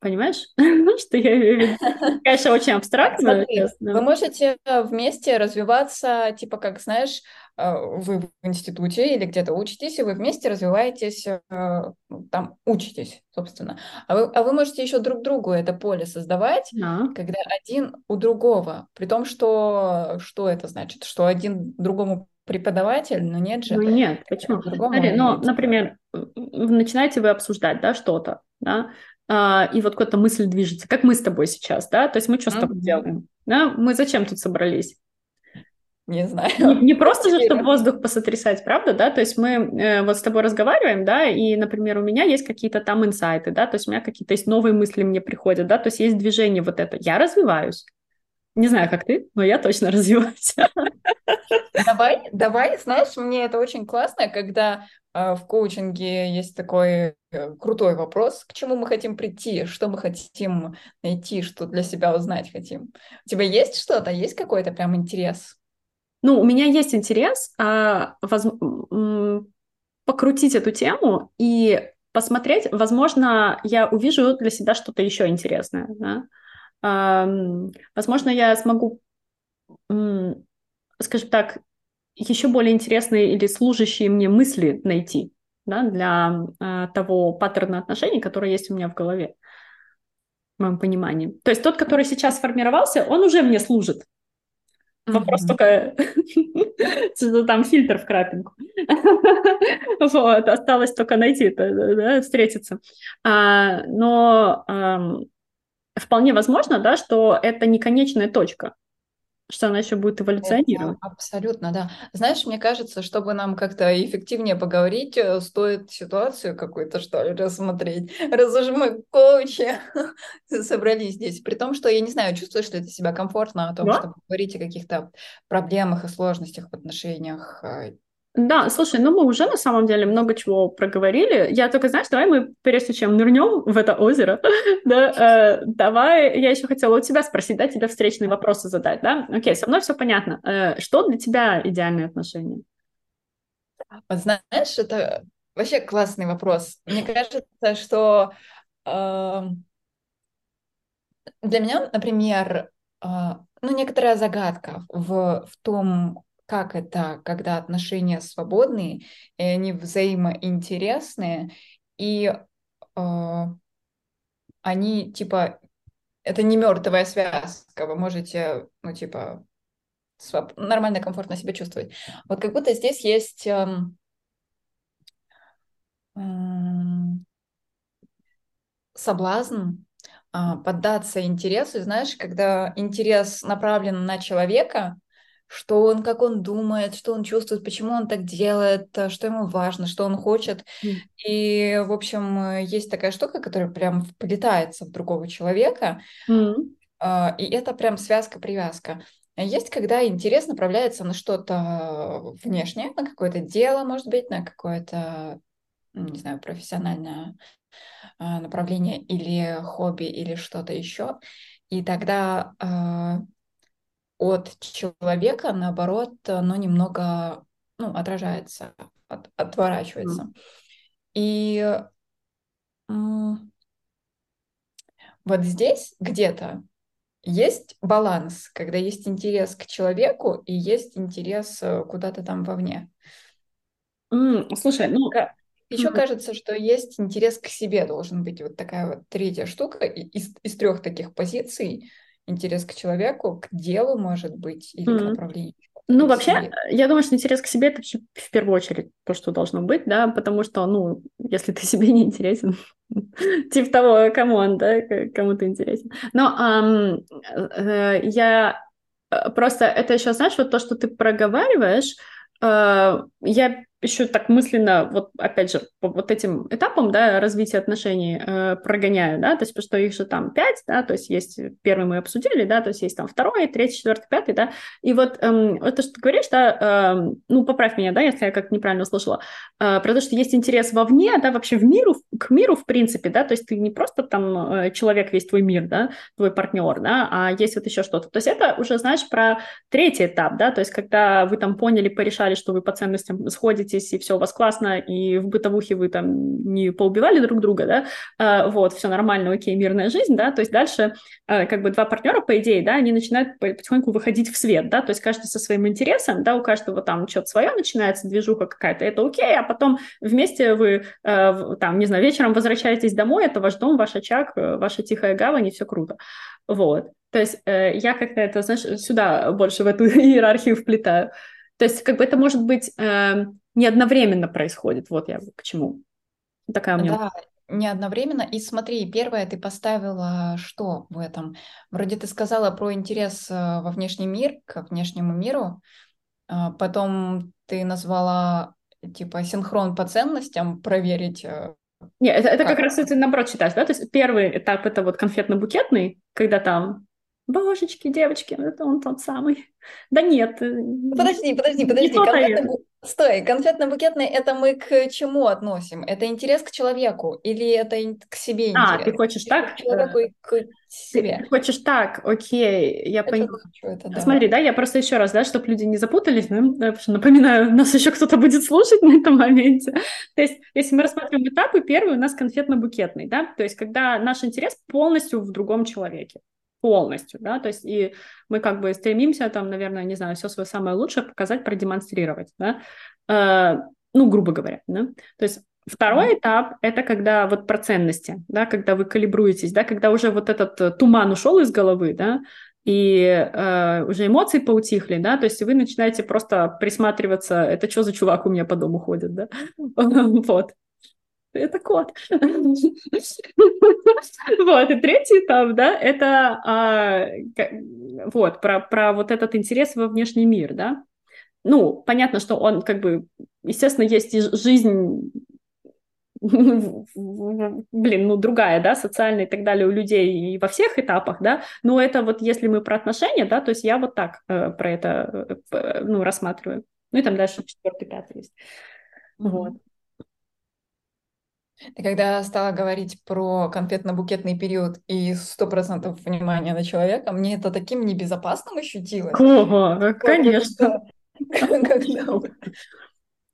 Понимаешь, что я имею? Конечно, очень абстрактно. Смотри, вы можете вместе развиваться, типа, как, знаешь, вы в институте или где-то учитесь, и вы вместе развиваетесь, э, ну, там учитесь, собственно. А вы, а вы можете еще друг другу это поле создавать, да. когда один у другого. При том, что что это значит? Что один другому преподаватель, но нет же. Ну нет, почему? Смотри, ну, например, начинаете вы обсуждать, да, что-то, да, а, и вот какая-то мысль движется, как мы с тобой сейчас, да, то есть мы что mm-hmm. с тобой делаем, да, мы зачем тут собрались? Не знаю. Не, не просто же, чтобы воздух посотрясать, правда, да, то есть мы э, вот с тобой разговариваем, да, и, например, у меня есть какие-то там инсайты, да, то есть у меня какие-то есть новые мысли мне приходят, да, то есть есть движение вот это, я развиваюсь, не знаю, как ты, но я точно развиваюсь. Давай, давай, знаешь, мне это очень классно, когда э, в коучинге есть такой э, крутой вопрос, к чему мы хотим прийти, что мы хотим найти, что для себя узнать хотим. У тебя есть что-то, есть какой-то прям интерес? Ну, у меня есть интерес а, воз... покрутить эту тему и посмотреть, возможно, я увижу для себя что-то еще интересное, да? Возможно, я смогу, скажем так, еще более интересные или служащие мне мысли найти да, для а, того паттерна отношений, который есть у меня в голове, в моем понимании. То есть тот, который сейчас сформировался, он уже мне служит. Вопрос mm-hmm. только, что там фильтр в крапинку. вот, осталось только найти, да, встретиться. А, но вполне возможно, да, что это не конечная точка, что она еще будет эволюционировать. Это абсолютно, да. Знаешь, мне кажется, чтобы нам как-то эффективнее поговорить, э, стоит ситуацию какую-то, что ли, рассмотреть. Раз уж мы коучи собрались здесь. При том, что я не знаю, чувствуешь ли ты себя комфортно о том, да? чтобы говорить о каких-то проблемах и сложностях в отношениях э, да, слушай, ну мы уже на самом деле много чего проговорили. Я только, знаешь, давай мы, прежде чем нырнем в это озеро, да, э, давай, я еще хотела у тебя спросить, да, тебе встречные вопросы задать, да? Окей, со мной все понятно. Э, что для тебя идеальные отношения? Вот знаешь, это вообще классный вопрос. Мне кажется, что э, для меня, например, э, ну, некоторая загадка в, в том, как это, когда отношения свободные, и они взаимоинтересные, и э, они типа это не мертвая связка, вы можете, ну типа нормально, комфортно себя чувствовать. Вот как будто здесь есть эм, эм, соблазн а, поддаться интересу, знаешь, когда интерес направлен на человека, что он, как он думает, что он чувствует, почему он так делает, э, что ему важно, что он хочет. Mm. И, в общем, э, есть такая штука, которая прям вплетается в другого человека, mm. и это прям связка-привязка. Есть, когда интерес направляется на что-то внешнее, на какое-то дело, может быть, на какое-то, не знаю, профессиональное а, направление или хобби или что-то еще. И тогда э, от человека, наоборот, оно немного ну, отражается, от, отворачивается. Mm. И вот здесь где-то есть баланс, когда есть интерес к человеку и есть интерес э, куда-то там вовне. Mm, слушай, ну... Еще mm. кажется, что есть интерес к себе должен быть вот такая вот третья штука из, из трех таких позиций. Интерес к человеку, к делу, может быть, или mm. к направлению. Ну, вообще, себе. я думаю, что интерес к себе это в первую очередь то, что должно быть, да, потому что, ну, если ты себе не интересен, типа того, кому он, да, кому ты интересен. Но э, я э, просто, это еще, знаешь, вот то, что ты проговариваешь, э, я еще так мысленно, вот опять же, по вот этим этапам, да, развития отношений э, прогоняю, да, то есть, потому что их же там пять, да, то есть есть первый мы обсудили, да, то есть есть там второй, третий, четвертый, пятый, да, и вот эм, это что ты говоришь, да, э, ну, поправь меня, да, если я как неправильно услышала, э, про то, что есть интерес вовне, да, вообще в миру, к миру, в принципе, да, то есть ты не просто там э, человек, весь твой мир, да, твой партнер, да, а есть вот еще что-то, то есть это уже, знаешь, про третий этап, да, то есть когда вы там поняли, порешали, что вы по ценностям сходите, разводитесь, и все у вас классно, и в бытовухе вы там не поубивали друг друга, да, а, вот, все нормально, окей, мирная жизнь, да, то есть дальше а, как бы два партнера, по идее, да, они начинают потихоньку выходить в свет, да, то есть каждый со своим интересом, да, у каждого там что-то свое начинается, движуха какая-то, это окей, а потом вместе вы а, там, не знаю, вечером возвращаетесь домой, это ваш дом, ваш очаг, э, ваша тихая гавань, и все круто, вот. То есть э, я как-то это, знаешь, сюда больше в эту иерархию вплетаю. То есть как бы это может быть э, не одновременно происходит. Вот я к чему. Такая у меня. Да, не одновременно. И смотри, первое ты поставила что в этом? Вроде ты сказала про интерес э, во внешний мир, к внешнему миру. А потом ты назвала типа синхрон по ценностям проверить. Э, Нет, это, это как, как раз ты наоборот читаешь, да? То есть первый этап это вот конфетно-букетный, когда там Божечки, девочки, это он тот самый. Да нет. Э, подожди, подожди, подожди. Конфетно... Стой, конфетно-букетный это мы к чему относим? Это интерес к человеку или это к себе интерес? А, ты хочешь так? К человеку и к себе. Ты хочешь так, окей, я поняла. Да. Смотри, да, я просто еще раз, да, чтобы люди не запутались, да, напоминаю, нас еще кто-то будет слушать на этом моменте. То есть, если мы рассматриваем этапы, первый у нас конфетно-букетный, да, то есть когда наш интерес полностью в другом человеке полностью, да, то есть и мы как бы стремимся там, наверное, не знаю, все свое самое лучшее показать, продемонстрировать, да, э, ну, грубо говоря, да, то есть Второй этап – это когда вот про ценности, да, когда вы калибруетесь, да, когда уже вот этот э, туман ушел из головы, да, и э, уже эмоции поутихли, да, то есть вы начинаете просто присматриваться, это что за чувак у меня по дому ходит, да, вот, это кот. Вот, и третий этап, да, это а, вот, про, про вот этот интерес во внешний мир, да. Ну, понятно, что он как бы, естественно, есть и жизнь блин, ну, другая, да, социальная и так далее у людей и во всех этапах, да, но это вот если мы про отношения, да, то есть я вот так э, про это, э, ну, рассматриваю. Ну, и там дальше четвертый, пятый есть. Mm-hmm. Вот. Ты когда стала говорить про конфетно-букетный период и сто процентов внимания на человека, мне это таким небезопасным ощутилось. Ого, конечно. Когда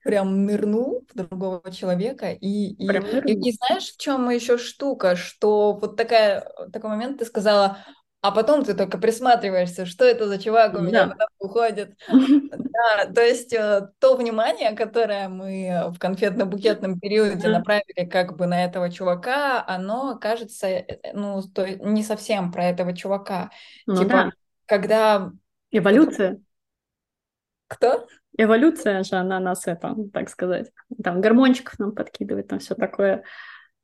прям нырнул в другого человека. И, и, и, и знаешь, в чем еще штука, что вот такая, такой момент ты сказала, а потом ты только присматриваешься, что это за чувак у меня да. уходит. Да, то есть э, то внимание, которое мы в конфетно-букетном периоде направили как бы на этого чувака, оно кажется, э, э, ну, то не совсем про этого чувака. Ну, типа, да. когда... Эволюция. Кто? Эволюция же, она нас это, так сказать, там гормончиков нам подкидывает, там все такое.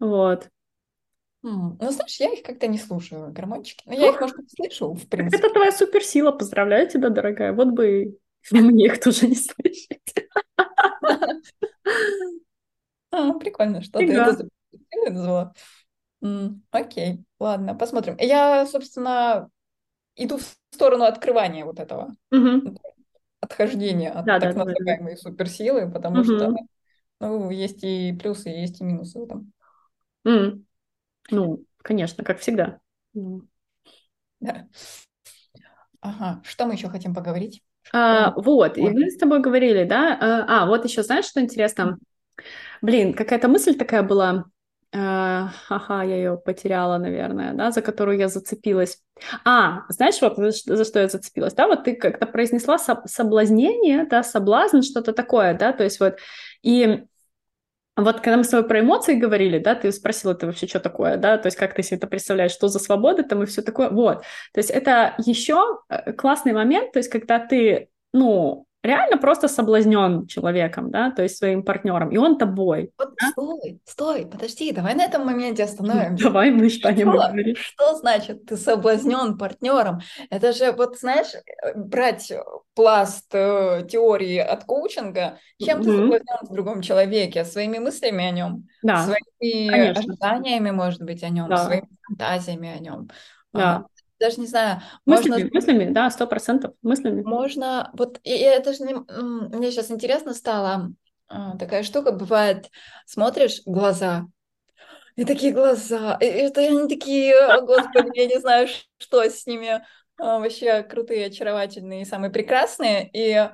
Вот. Ну, знаешь, я их как-то не слушаю, гормончики. Но я их, может, не слышу, в принципе. Это твоя суперсила, поздравляю тебя, дорогая. Вот бы мне их тоже не слышать. А, прикольно, что ты это назвала. Окей, ладно, посмотрим. Я, собственно, иду в сторону открывания вот этого. Отхождения от так называемой суперсилы, потому что ну, есть и плюсы, есть и минусы в этом. Ну, конечно, как всегда. Да. Ага, что мы еще хотим поговорить? А, вот, и мы с тобой говорили, да? А, а, вот еще знаешь, что интересно? Блин, какая-то мысль такая была. А, ага, я ее потеряла, наверное, да, за которую я зацепилась. А, знаешь, вот за, за что я зацепилась, да, вот ты как-то произнесла соблазнение, да, соблазн, что-то такое, да, то есть вот, и вот когда мы с тобой про эмоции говорили, да, ты спросил, это вообще что такое, да, то есть как ты себе это представляешь, что за свобода там и все такое, вот. То есть это еще э, классный момент, то есть когда ты, ну, реально просто соблазнен человеком, да, то есть своим партнером, и он тобой. Вот да? Стой, стой, подожди, давай на этом моменте остановимся. Давай мы что, говорить. Что значит ты соблазнен партнером? Это же вот, знаешь, брать пласт э, теории от коучинга, чем mm-hmm. ты соблазнен в другом человеке, своими мыслями о нем, да, своими конечно. ожиданиями, может быть, о нем, да. своими фантазиями о нем. Да. Даже не знаю. Мыслями, можно... мыслями, да, сто процентов мыслями. Можно, вот, и, и это же не... мне сейчас интересно стало, а, такая штука бывает, смотришь глаза, и такие глаза, и это они такие, господи, я не знаю, что с ними, а, вообще крутые, очаровательные, самые прекрасные, и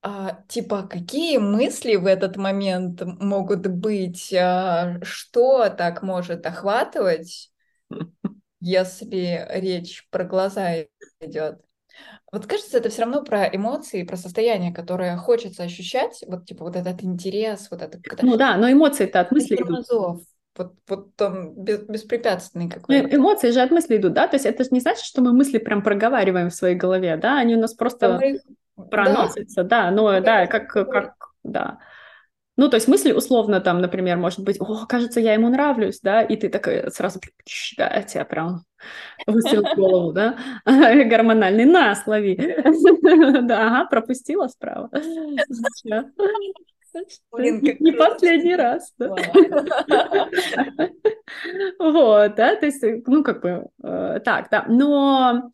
а, типа, какие мысли в этот момент могут быть, а, что так может охватывать, если речь про глаза идет. Вот кажется, это все равно про эмоции, про состояние, которое хочется ощущать, вот типа вот этот интерес, вот это. Ну да, но эмоции-то от мысли идут. Вот, вот там без, беспрепятственный какой-то. Ну, эмоции же от мысли идут, да? То есть это же не значит, что мы мысли прям проговариваем в своей голове, да? Они у нас просто их... проносятся, да, да но да, как, как, да. Ну, то есть мысли условно там, например, может быть, о, кажется, я ему нравлюсь, да, и ты такой сразу, да, тебя прям выстрел в голову, да, гормональный, на, слови. Да, ага, пропустила справа. Блин, не последний раз. Да? Вот, да, то есть, ну, как бы, э, так, да, но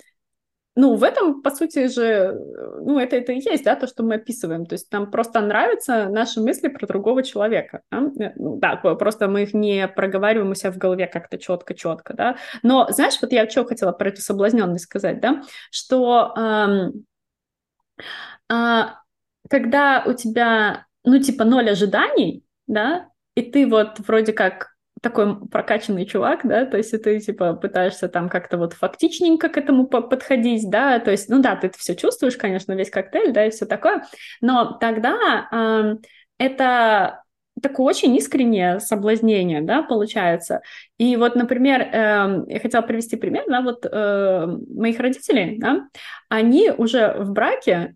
ну, в этом, по сути же, ну, это, это и есть, да, то, что мы описываем. То есть нам просто нравятся наши мысли про другого человека. Да, э, ну, да просто мы их не проговариваем у себя в голове как-то четко-четко, да. Но, знаешь, вот я что хотела про эту соблазненность сказать, да, что эм, э, когда у тебя, ну, типа, ноль ожиданий, да, и ты вот вроде как такой прокачанный чувак, да, то есть ты, типа, пытаешься там как-то вот фактичненько к этому подходить, да, то есть, ну да, ты это все чувствуешь, конечно, весь коктейль, да, и все такое, но тогда э, это такое очень искреннее соблазнение, да, получается. И вот, например, э, я хотела привести пример, да, вот э, моих родителей, да, они уже в браке,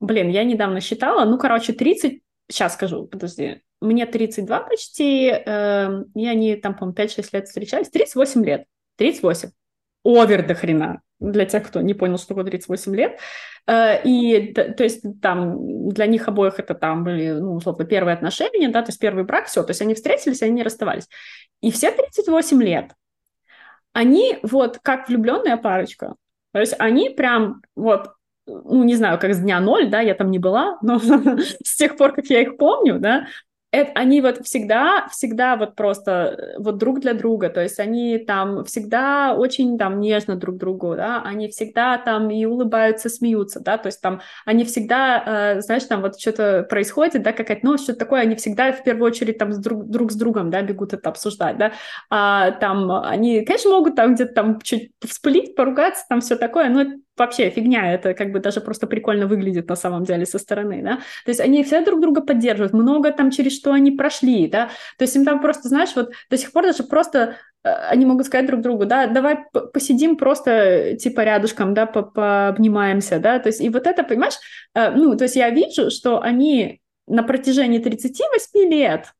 блин, я недавно считала, ну, короче, 30, сейчас скажу, подожди, мне 32 почти, э, и они там, по-моему, 5-6 лет встречались, 38 лет, 38. Овер до хрена, для тех, кто не понял, что такое 38 лет. Э, и, то есть, там, для них обоих это там были, ну, условно, первые отношения, да, то есть первый брак, все, то есть они встретились, они не расставались. И все 38 лет, они вот как влюбленная парочка, то есть они прям вот ну, не знаю, как с дня ноль, да, я там не была, но с тех пор, как я их помню, да, это, они вот всегда, всегда вот просто э, вот друг для друга, то есть они там всегда очень там нежно друг другу, да, они всегда там и улыбаются, смеются, да, то есть там они всегда, э, знаешь, там вот что-то происходит, да, какая-то новость, что-то такое, они всегда в первую очередь там с друг, друг с другом, да, бегут это обсуждать, да, а там они, конечно, могут там где-то там чуть вспылить, поругаться, там все такое, но вообще фигня, это как бы даже просто прикольно выглядит на самом деле со стороны, да, то есть они все друг друга поддерживают, много там через что они прошли, да, то есть им там просто, знаешь, вот до сих пор даже просто э, они могут сказать друг другу, да, давай посидим просто типа рядышком, да, пообнимаемся, да, то есть и вот это, понимаешь, э, ну, то есть я вижу, что они на протяжении 38 лет,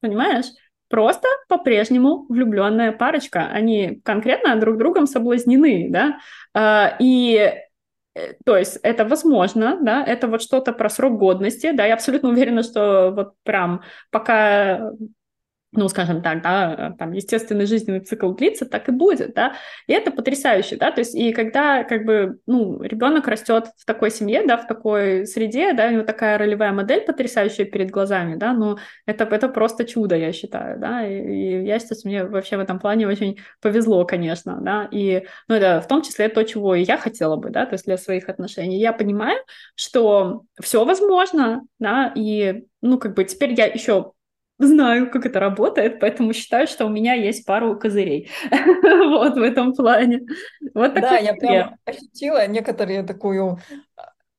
понимаешь, просто по-прежнему влюбленная парочка. Они конкретно друг другом соблазнены, да, а, и э, то есть это возможно, да, это вот что-то про срок годности, да, я абсолютно уверена, что вот прям пока ну, скажем так, да, там, естественный жизненный цикл длится, так и будет, да, и это потрясающе, да, то есть, и когда, как бы, ну, ребенок растет в такой семье, да, в такой среде, да, у него такая ролевая модель потрясающая перед глазами, да, ну, это, это просто чудо, я считаю, да, и, и я что мне вообще в этом плане очень повезло, конечно, да, и, ну, это в том числе то, чего и я хотела бы, да, то есть для своих отношений. Я понимаю, что все возможно, да, и, ну, как бы теперь я еще знаю, как это работает, поэтому считаю, что у меня есть пару козырей вот в этом плане. Вот да, я прям ощутила некоторые такую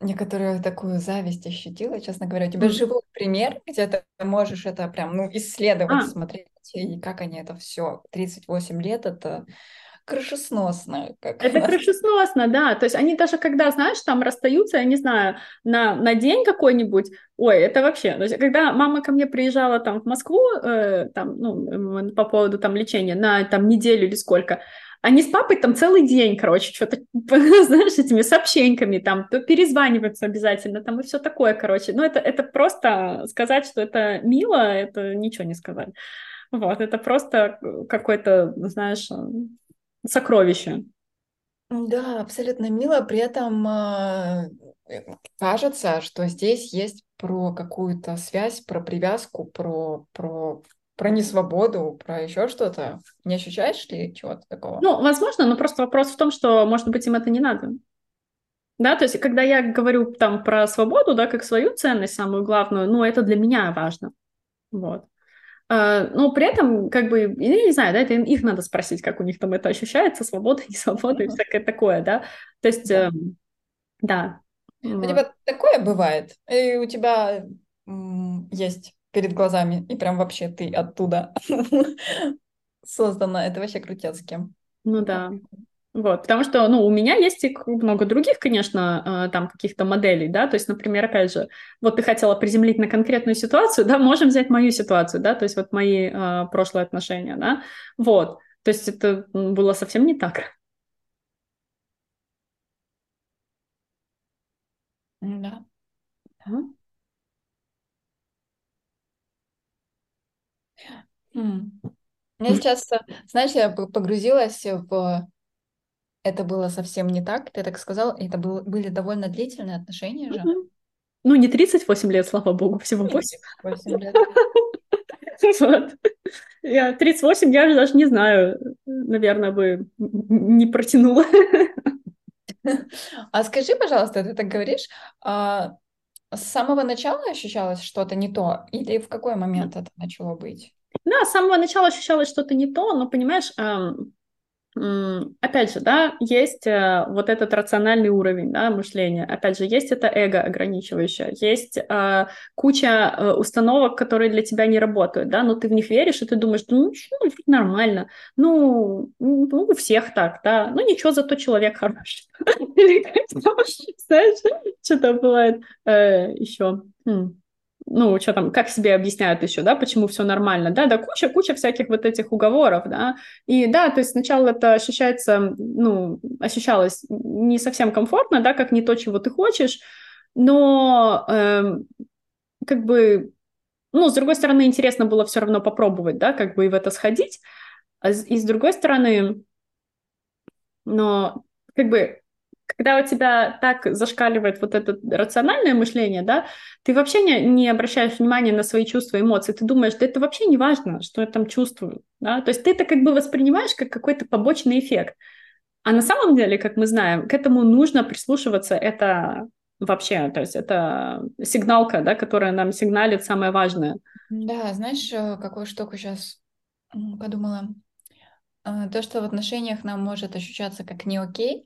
некоторую такую зависть ощутила, честно говоря. У тебя mm. живой пример, где ты можешь это прям, ну, исследовать, а. смотреть, и как они это все. 38 лет это крышесносно. Как это крышесносно, да. То есть они даже когда, знаешь, там расстаются, я не знаю, на, на день какой-нибудь, ой, это вообще... То есть когда мама ко мне приезжала там в Москву, э, там, ну, по поводу там лечения, на там неделю или сколько, они с папой там целый день, короче, что-то, знаешь, этими сообщениями там, то перезваниваются обязательно, там и все такое, короче. Ну, это, это просто сказать, что это мило, это ничего не сказать. Вот, это просто какой-то, знаешь, сокровище. Да, абсолютно мило. При этом э, кажется, что здесь есть про какую-то связь, про привязку, про, про, про несвободу, про еще что-то. Не ощущаешь ли чего-то такого? Ну, возможно, но просто вопрос в том, что, может быть, им это не надо. Да, то есть, когда я говорю там про свободу, да, как свою ценность, самую главную, ну, это для меня важно. Вот. А, но при этом, как бы, я не знаю, да, это их надо спросить, как у них там это ощущается, свобода, не свобода и всякое такое, да. То есть, да. Э, да. У тебя такое бывает? И у тебя есть перед глазами, и прям вообще ты оттуда создана. Это вообще крутецки. Ну да. Вот, потому что, ну, у меня есть и много других, конечно, э, там каких-то моделей, да, то есть, например, опять же, вот ты хотела приземлить на конкретную ситуацию, да, можем взять мою ситуацию, да, то есть вот мои э, прошлые отношения, да, вот, то есть это было совсем не так. Да. Хм. Я сейчас, знаешь, я погрузилась в это было совсем не так, ты так сказал, это был, были довольно длительные отношения же. Ну, не 38 лет, слава богу, всего 8. 8 лет. Вот. Я 38, я даже не знаю, наверное, бы не протянула. А скажи, пожалуйста, ты так говоришь, а с самого начала ощущалось что-то не то, или в какой момент это начало быть? Да, с самого начала ощущалось что-то не то, но, понимаешь, Опять же, да, есть э, вот этот рациональный уровень да, мышления. Опять же, есть это эго ограничивающее, есть э, куча э, установок, которые для тебя не работают, да, но ты в них веришь, и ты думаешь, ну, ну нормально, ну, ну, у всех так, да, ну, ничего, зато человек хороший. Знаешь, что то бывает э, еще. Ну, что там, как себе объясняют еще, да, почему все нормально, да, да, куча, куча всяких вот этих уговоров, да, и да, то есть сначала это ощущается, ну, ощущалось не совсем комфортно, да, как не то, чего ты хочешь, но э, как бы, ну, с другой стороны, интересно было все равно попробовать, да, как бы и в это сходить, а и с другой стороны, но как бы когда у тебя так зашкаливает вот это рациональное мышление, да, ты вообще не, не обращаешь внимания на свои чувства, эмоции, ты думаешь, да это вообще не важно, что я там чувствую, да, то есть ты это как бы воспринимаешь как какой-то побочный эффект. А на самом деле, как мы знаем, к этому нужно прислушиваться, это вообще, то есть это сигналка, да, которая нам сигналит самое важное. Да, знаешь, э, какую штуку сейчас подумала? Э, то, что в отношениях нам может ощущаться как не окей,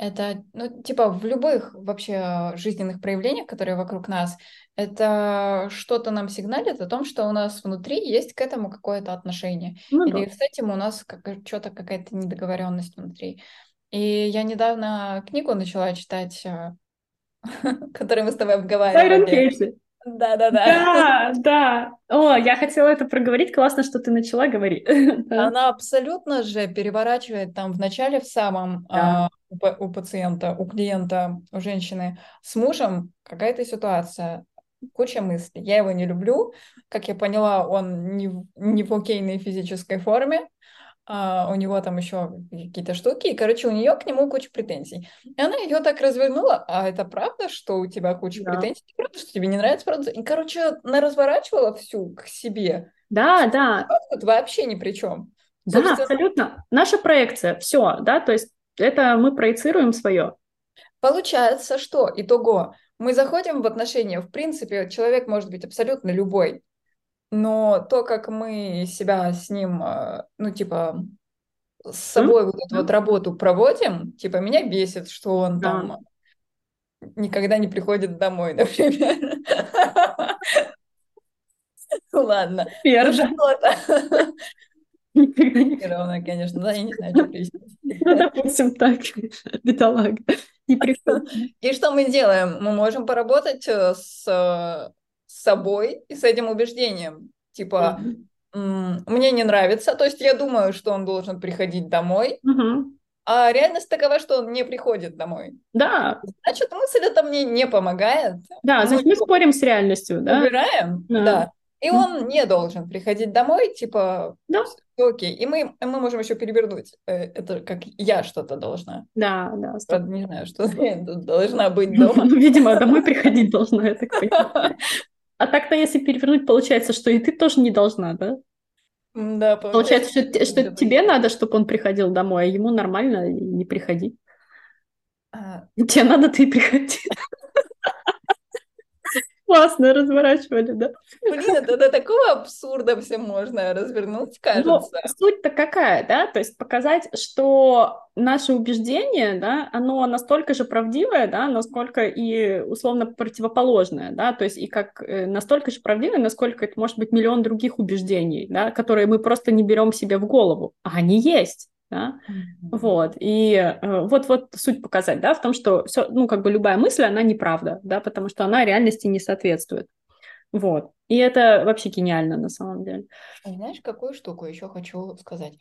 Это, ну, типа, в любых вообще жизненных проявлениях, которые вокруг нас, это что-то нам сигналит о том, что у нас внутри есть к этому какое-то отношение. Ну Или да. с этим у нас как, что-то, какая-то недоговоренность внутри. И я недавно книгу начала читать, э, которую мы с тобой обговаривали. Кейси. Да-да-да. Да, да. О, я хотела это проговорить. Классно, что ты начала говорить. Да. Она абсолютно же переворачивает там в начале в самом Да. У, па- у пациента, у клиента, у женщины с мужем какая-то ситуация, куча мыслей. Я его не люблю. Как я поняла, он не, в- не в окейной физической форме. а, у него там еще какие-то штуки. И, короче, у нее к нему куча претензий. И она ее так развернула. А это правда, что у тебя куча Да. претензий? Правда, что тебе не нравится? Правда? И, короче, она разворачивала всю к себе. Да, да, Тут вообще ни при чем. да, Собственно, абсолютно. Наша проекция, все, да, то есть это мы проецируем свое. Получается, что итого мы заходим в отношения, в принципе, человек может быть абсолютно любой, но то, как мы себя с ним, э, ну, типа, с собой вот эту вот работу проводим, типа, меня бесит, что он Да. там никогда не приходит домой, например. Ладно. Ну, Ровно, конечно, да, я не знаю, что пояснить. Ну, допустим, так, бедолага. И что мы делаем? Мы можем поработать э, с э, с собой и с этим убеждением. Типа, мне не нравится, то есть я думаю, что он должен приходить домой, а реальность такова, что он не приходит домой. Да, Значит, мысль эта мне не помогает. да, Мы значит, мы спорим с реальностью, да? убираем, Да. И он не должен приходить домой, типа, Да. окей. И мы, мы можем еще перевернуть. э, Это как я что-то должна. Да, да, стоп. Не знаю, что должна быть дома. Ну, видимо, домой приходить должна, я так понимаю. А так-то, если перевернуть, получается, что и ты тоже не должна, да? Да, Получается, что, что тебе надо, чтобы он приходил домой, а ему нормально не приходи. А, Тебе надо, ты и приходи. Классно разворачивали, да? Блин, это до такого абсурда все можно развернуть, Но кажется. суть-то какая, да? То есть показать, что наше убеждение, да, оно настолько же правдивое, да, насколько и условно противоположное, да, то есть и как э, настолько же правдивое, насколько это может быть миллион других убеждений, да, которые мы просто не берем себе в голову, а они есть, да. Вот, и э, вот-вот суть показать, да, в том, что все, ну, как бы любая мысль, она неправда, да, потому что она реальности не соответствует. Вот. И это вообще гениально на самом деле. Знаешь, какую штуку еще хочу сказать?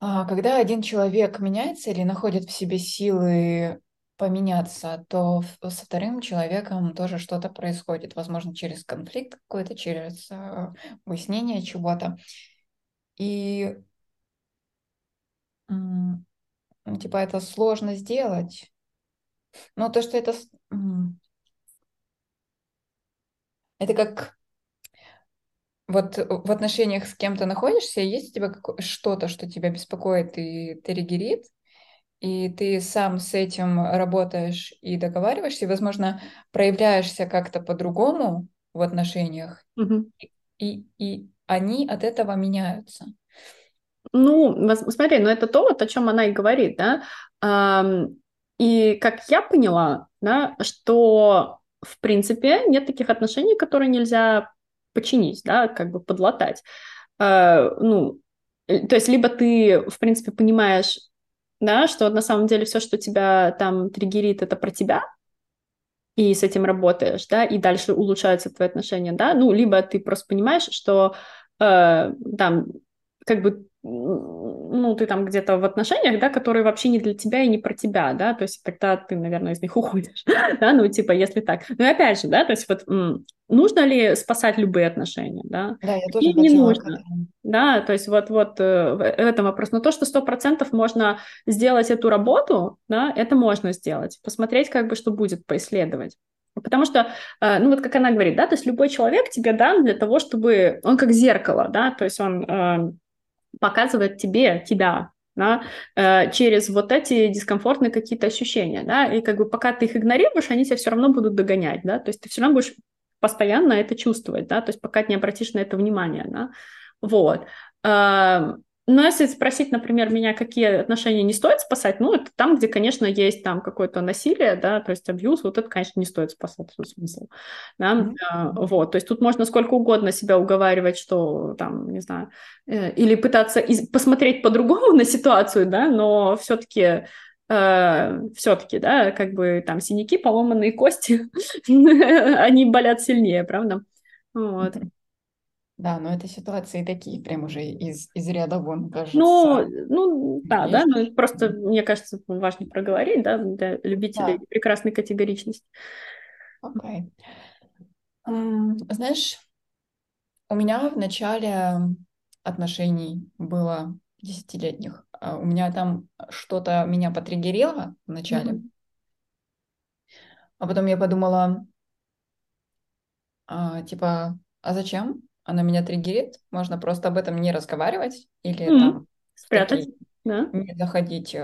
А, Когда один человек меняется или находит в себе силы поменяться, то со вторым человеком тоже что-то происходит. Возможно, через конфликт какой-то, через э, выяснение чего-то. И типа это сложно сделать. Но то, что это... Это как вот в отношениях с кем-то находишься, есть у тебя что-то, что тебя беспокоит и триггерит, и ты сам с этим работаешь и договариваешься, и, возможно, проявляешься как-то по-другому в отношениях, Мгм. и, и они от этого меняются. Ну, смотри, ну это то, вот о чем она и говорит, да. И как я поняла, да, что в принципе нет таких отношений, которые нельзя починить, да, как бы подлатать. Э, ну, э, то есть либо ты, в принципе, понимаешь, да, что на самом деле все, что тебя там триггерит, это про тебя, и с этим работаешь, да, и дальше улучшаются твои отношения, да, ну, либо ты просто понимаешь, что э, там, как бы, ну, ты там где-то в отношениях, да, которые вообще не для тебя и не про тебя, да, то есть тогда ты, наверное, из них уходишь, да, ну, типа, если так. Ну, и опять же, да, то есть вот нужно ли спасать любые отношения, да, Да, я тоже и не нужно. Да, то есть вот, вот э, в этом вопрос. Но то, что сто процентов можно сделать эту работу, да, это можно сделать. Посмотреть, как бы, что будет, поисследовать. Потому что, э, ну вот как она говорит, да, то есть любой человек тебе дан для того, чтобы... Он как зеркало, да, то есть он э, показывает тебе, тебя, да, э, через вот эти дискомфортные какие-то ощущения, да, и как бы пока ты их игнорируешь, они тебя все равно будут догонять, да, то есть ты все равно будешь постоянно это чувствовать, да, то есть пока ты не обратишь на это внимание, да, вот. Но если спросить, например, меня, какие отношения не стоит спасать, ну, это там, где, конечно, есть там какое-то насилие, да, то есть абьюз, вот это, конечно, не стоит спасать, в смысл, да, mm-hmm. вот, то есть тут можно сколько угодно себя уговаривать, что там, не знаю, э, или пытаться из- посмотреть по-другому на ситуацию, да, но все-таки э, все-таки, да, как бы там синяки, поломанные кости, они болят сильнее, правда? Вот. Да, но это ситуации такие, прям уже из, из ряда вон, кажется. Ну, ну да, да, ну просто, мне кажется, важно проговорить, да, для любителей да. прекрасной категоричности. Окей. Okay. Um, знаешь, у меня в начале отношений было десятилетних. Uh, у меня там что-то меня потриггерило в начале. Mm-hmm. А потом я подумала, а, типа, а зачем? Оно меня триггерит, можно просто об этом не разговаривать или mm-hmm. там спрятать, такие, да? не заходить.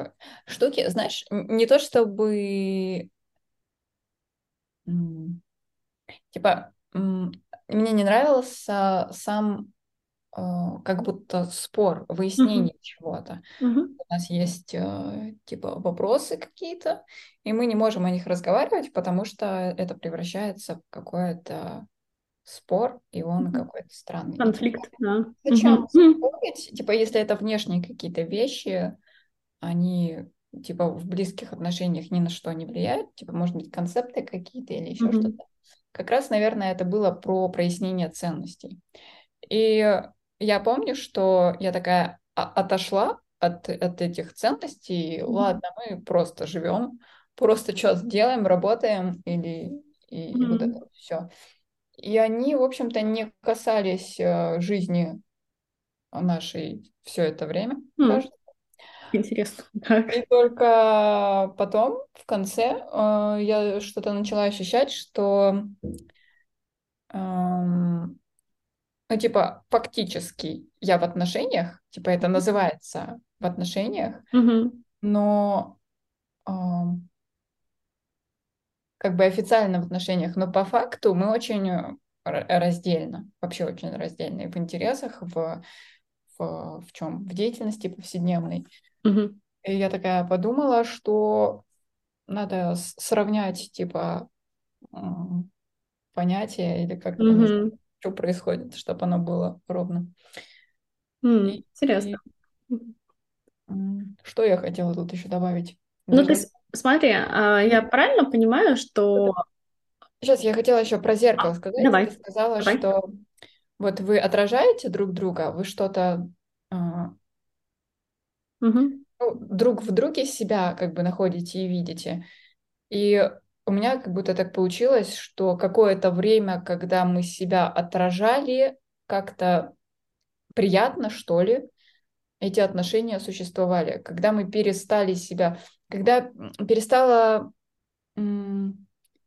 Штуки, знаешь, не то чтобы типа мне не нравился сам э, как будто спор, выяснение mm-hmm. чего-то. Mm-hmm. У нас есть э, типа вопросы какие-то, и мы не можем о них разговаривать, потому что это превращается в какое-то спор, и он какой-то странный. Конфликт, да. Зачем спорить? Типа, если это внешние какие-то вещи, они типа в близких отношениях ни на что не влияют, типа, может быть, концепты какие-то или еще mm-hmm. что-то. Как раз, наверное, это было про прояснение ценностей. И я помню, что я такая отошла от, от этих ценностей. Mm-hmm. Ладно, мы просто живем, просто что-то делаем, работаем или и, mm-hmm. и вот это все. И они, в общем-то, не касались э, жизни нашей все это время, mm. кажется. Интересно. Так. И только потом, в конце, э, я что-то начала ощущать, что, э, ну, типа, фактически я в отношениях, типа, это называется в отношениях, mm-hmm. но э, как бы официально в отношениях, но по факту мы очень э, раздельно, вообще очень раздельно в интересах, в, в, в чем? В деятельности повседневной. Угу. И я такая подумала, что надо сравнять, типа, понятия или как угу. это что происходит, чтобы оно было ровно. И, интересно. И, что я хотела тут еще добавить? Ну, Даже... ты Смотри, а, я правильно понимаю, что... Сейчас я хотела еще про зеркало а, сказать. Давай. Ты сказала, Давай. что вот вы отражаете друг друга, вы что-то угу. ну, друг в друге себя как бы находите и видите. И у меня как будто так получилось, что какое-то время, когда мы себя отражали, как-то приятно, что ли, эти отношения существовали. Когда мы перестали себя когда перестала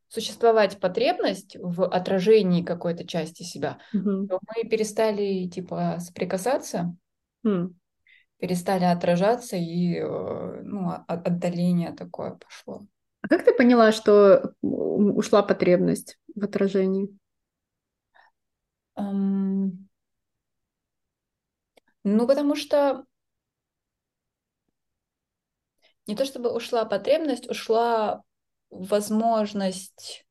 существовать потребность в отражении какой-то части себя, mm-hmm. то мы перестали типа соприкасаться, mm. перестали отражаться и э, ну, отдаление такое пошло. А как ты поняла, что ушла потребность в отражении? Um, ну, потому что не то чтобы ушла потребность, ушла возможность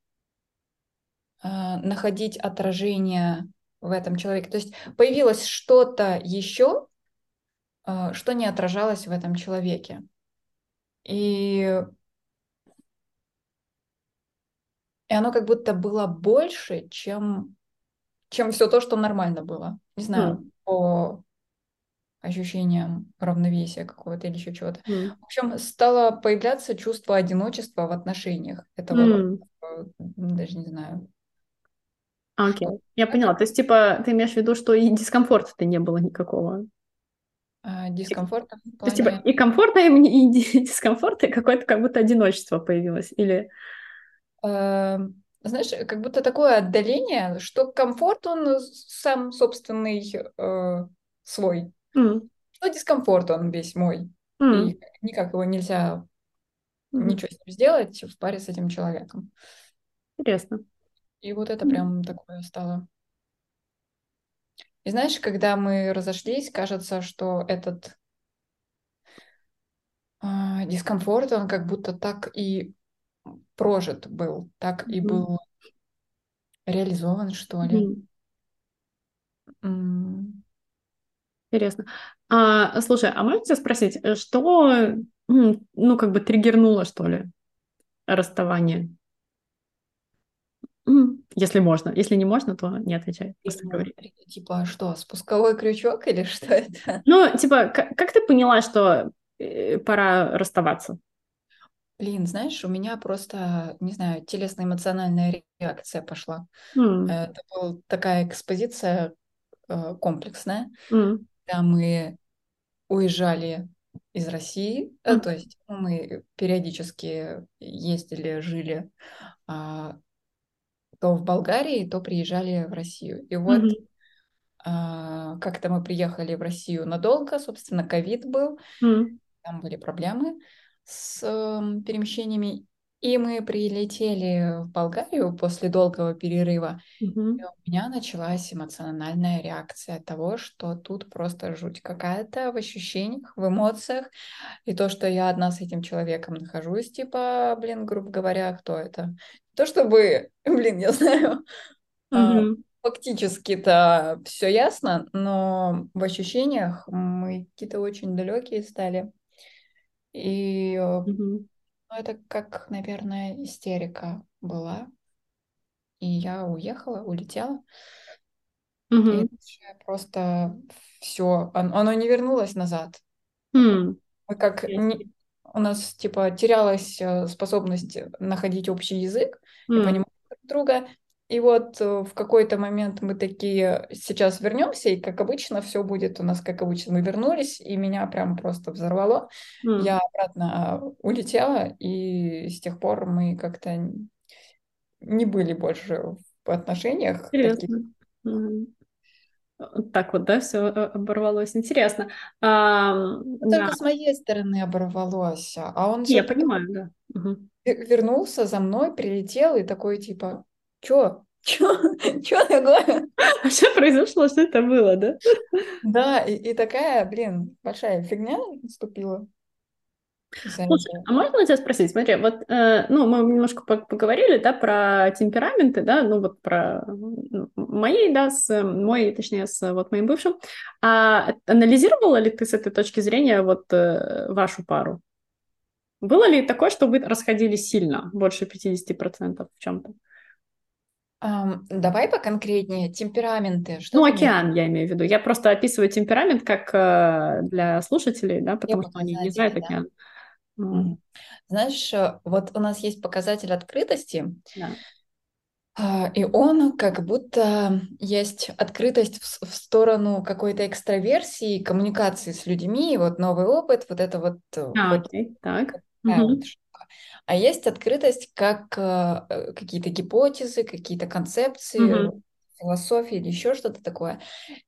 э, находить отражение в этом человеке. То есть появилось что-то еще, э, что не отражалось в этом человеке. И, и оно как будто было больше, чем, чем все то, что нормально было. Не знаю, mm. по ощущением равновесия какого-то или еще чего-то. Mm. В общем, стало появляться чувство одиночества в отношениях этого, mm. даже не знаю. Окей, okay. я поняла. То есть, типа, ты имеешь в виду, что и дискомфорта-то не было никакого? А, дискомфорта? То есть, типа, и комфортно, и дискомфорт, и какое-то как будто одиночество появилось, или... А, знаешь, как будто такое отдаление, что комфорт, он сам собственный э, свой. Mm. Что дискомфорт он весь мой. Mm. И никак его нельзя mm. ничего с ним сделать в паре с этим человеком. Интересно. И вот это mm. прям такое стало. И знаешь, когда мы разошлись, кажется, что этот а, дискомфорт, он как будто так и прожит был, так и Мгм. был реализован, что ли. Мгм. Интересно. А, слушай, а можно тебя спросить, э, что, ну, как бы триггернуло, что ли, расставание? Если можно. Если не можно, то не отвечай, просто говори. Типа, что, спусковой крючок или что это? Ну, типа, к- как ты поняла, что э, пора расставаться? Блин, знаешь, у меня просто, не знаю, телесно-эмоциональная реакция пошла. М, Это была такая экспозиция комплексная, м, когда мы уезжали из России, э, м, то есть ну, мы периодически ездили, жили а, то в Болгарии, то приезжали в Россию. И вот мгм, а, как-то мы приехали в Россию надолго, собственно, ковид был, м, там были проблемы с эм, перемещениями, и мы прилетели в Болгарию после долгого перерыва, и мгм, у меня началась эмоциональная реакция того, что тут просто жуть какая-то в ощущениях, в эмоциях. И то, что я одна с этим человеком нахожусь, типа, блин, грубо говоря, кто это? То, чтобы, блин, я знаю, а, мгм, фактически-то все ясно, но в ощущениях мы какие-то очень далекие стали. И э, ну, это как, наверное, истерика была. И я уехала, улетела. И мгм, дальше просто все, оно не вернулось назад. м. Мы как не- у нас типа терялась э, способность находить общий язык и М, понимать друг друга. И вот э, в какой-то момент мы такие сейчас вернемся, и как обычно все будет у нас как обычно. Мы вернулись, и меня прям просто взорвало. м. Я обратно э, улетела, и с тех пор мы как-то не были больше в отношениях. Интересно. Вот Так вот, да, все оборвалось. Интересно. Ам, Это да, только с моей стороны оборвалось, а он же я понимаю, да. Ве- вернулся за мной, прилетел и такой типа, чё? Чё? Чё такое? А что произошло? Что это было, да? Да, и, и такая, блин, большая фигня наступила Слушай, а можно тебя спросить? Смотри, вот, э, ну, мы немножко по- поговорили, да, про темпераменты, да, ну, вот про ну, мои, да, с э, мой, точнее, с вот моим бывшим. А анализировала ли ты с этой точки зрения вот э, вашу пару? Было ли такое, что вы расходились сильно, больше 50% в чем-то? Давай поконкретнее. Темпераменты. Что Ну, океан, я имею в виду. Я просто описываю темперамент как э, для слушателей, да, потому что они не знают да? океан. Мгм. Знаешь, э, вот у нас есть показатель открытости, Да. А, И он как будто есть открытость в, в сторону какой-то экстраверсии, коммуникации с людьми, вот новый опыт, вот это вот, э, А, вот окей, так. такая вот Мгм. штука. А есть открытость как э, э, какие-то гипотезы, какие-то концепции, Мгм. философии или еще что-то такое.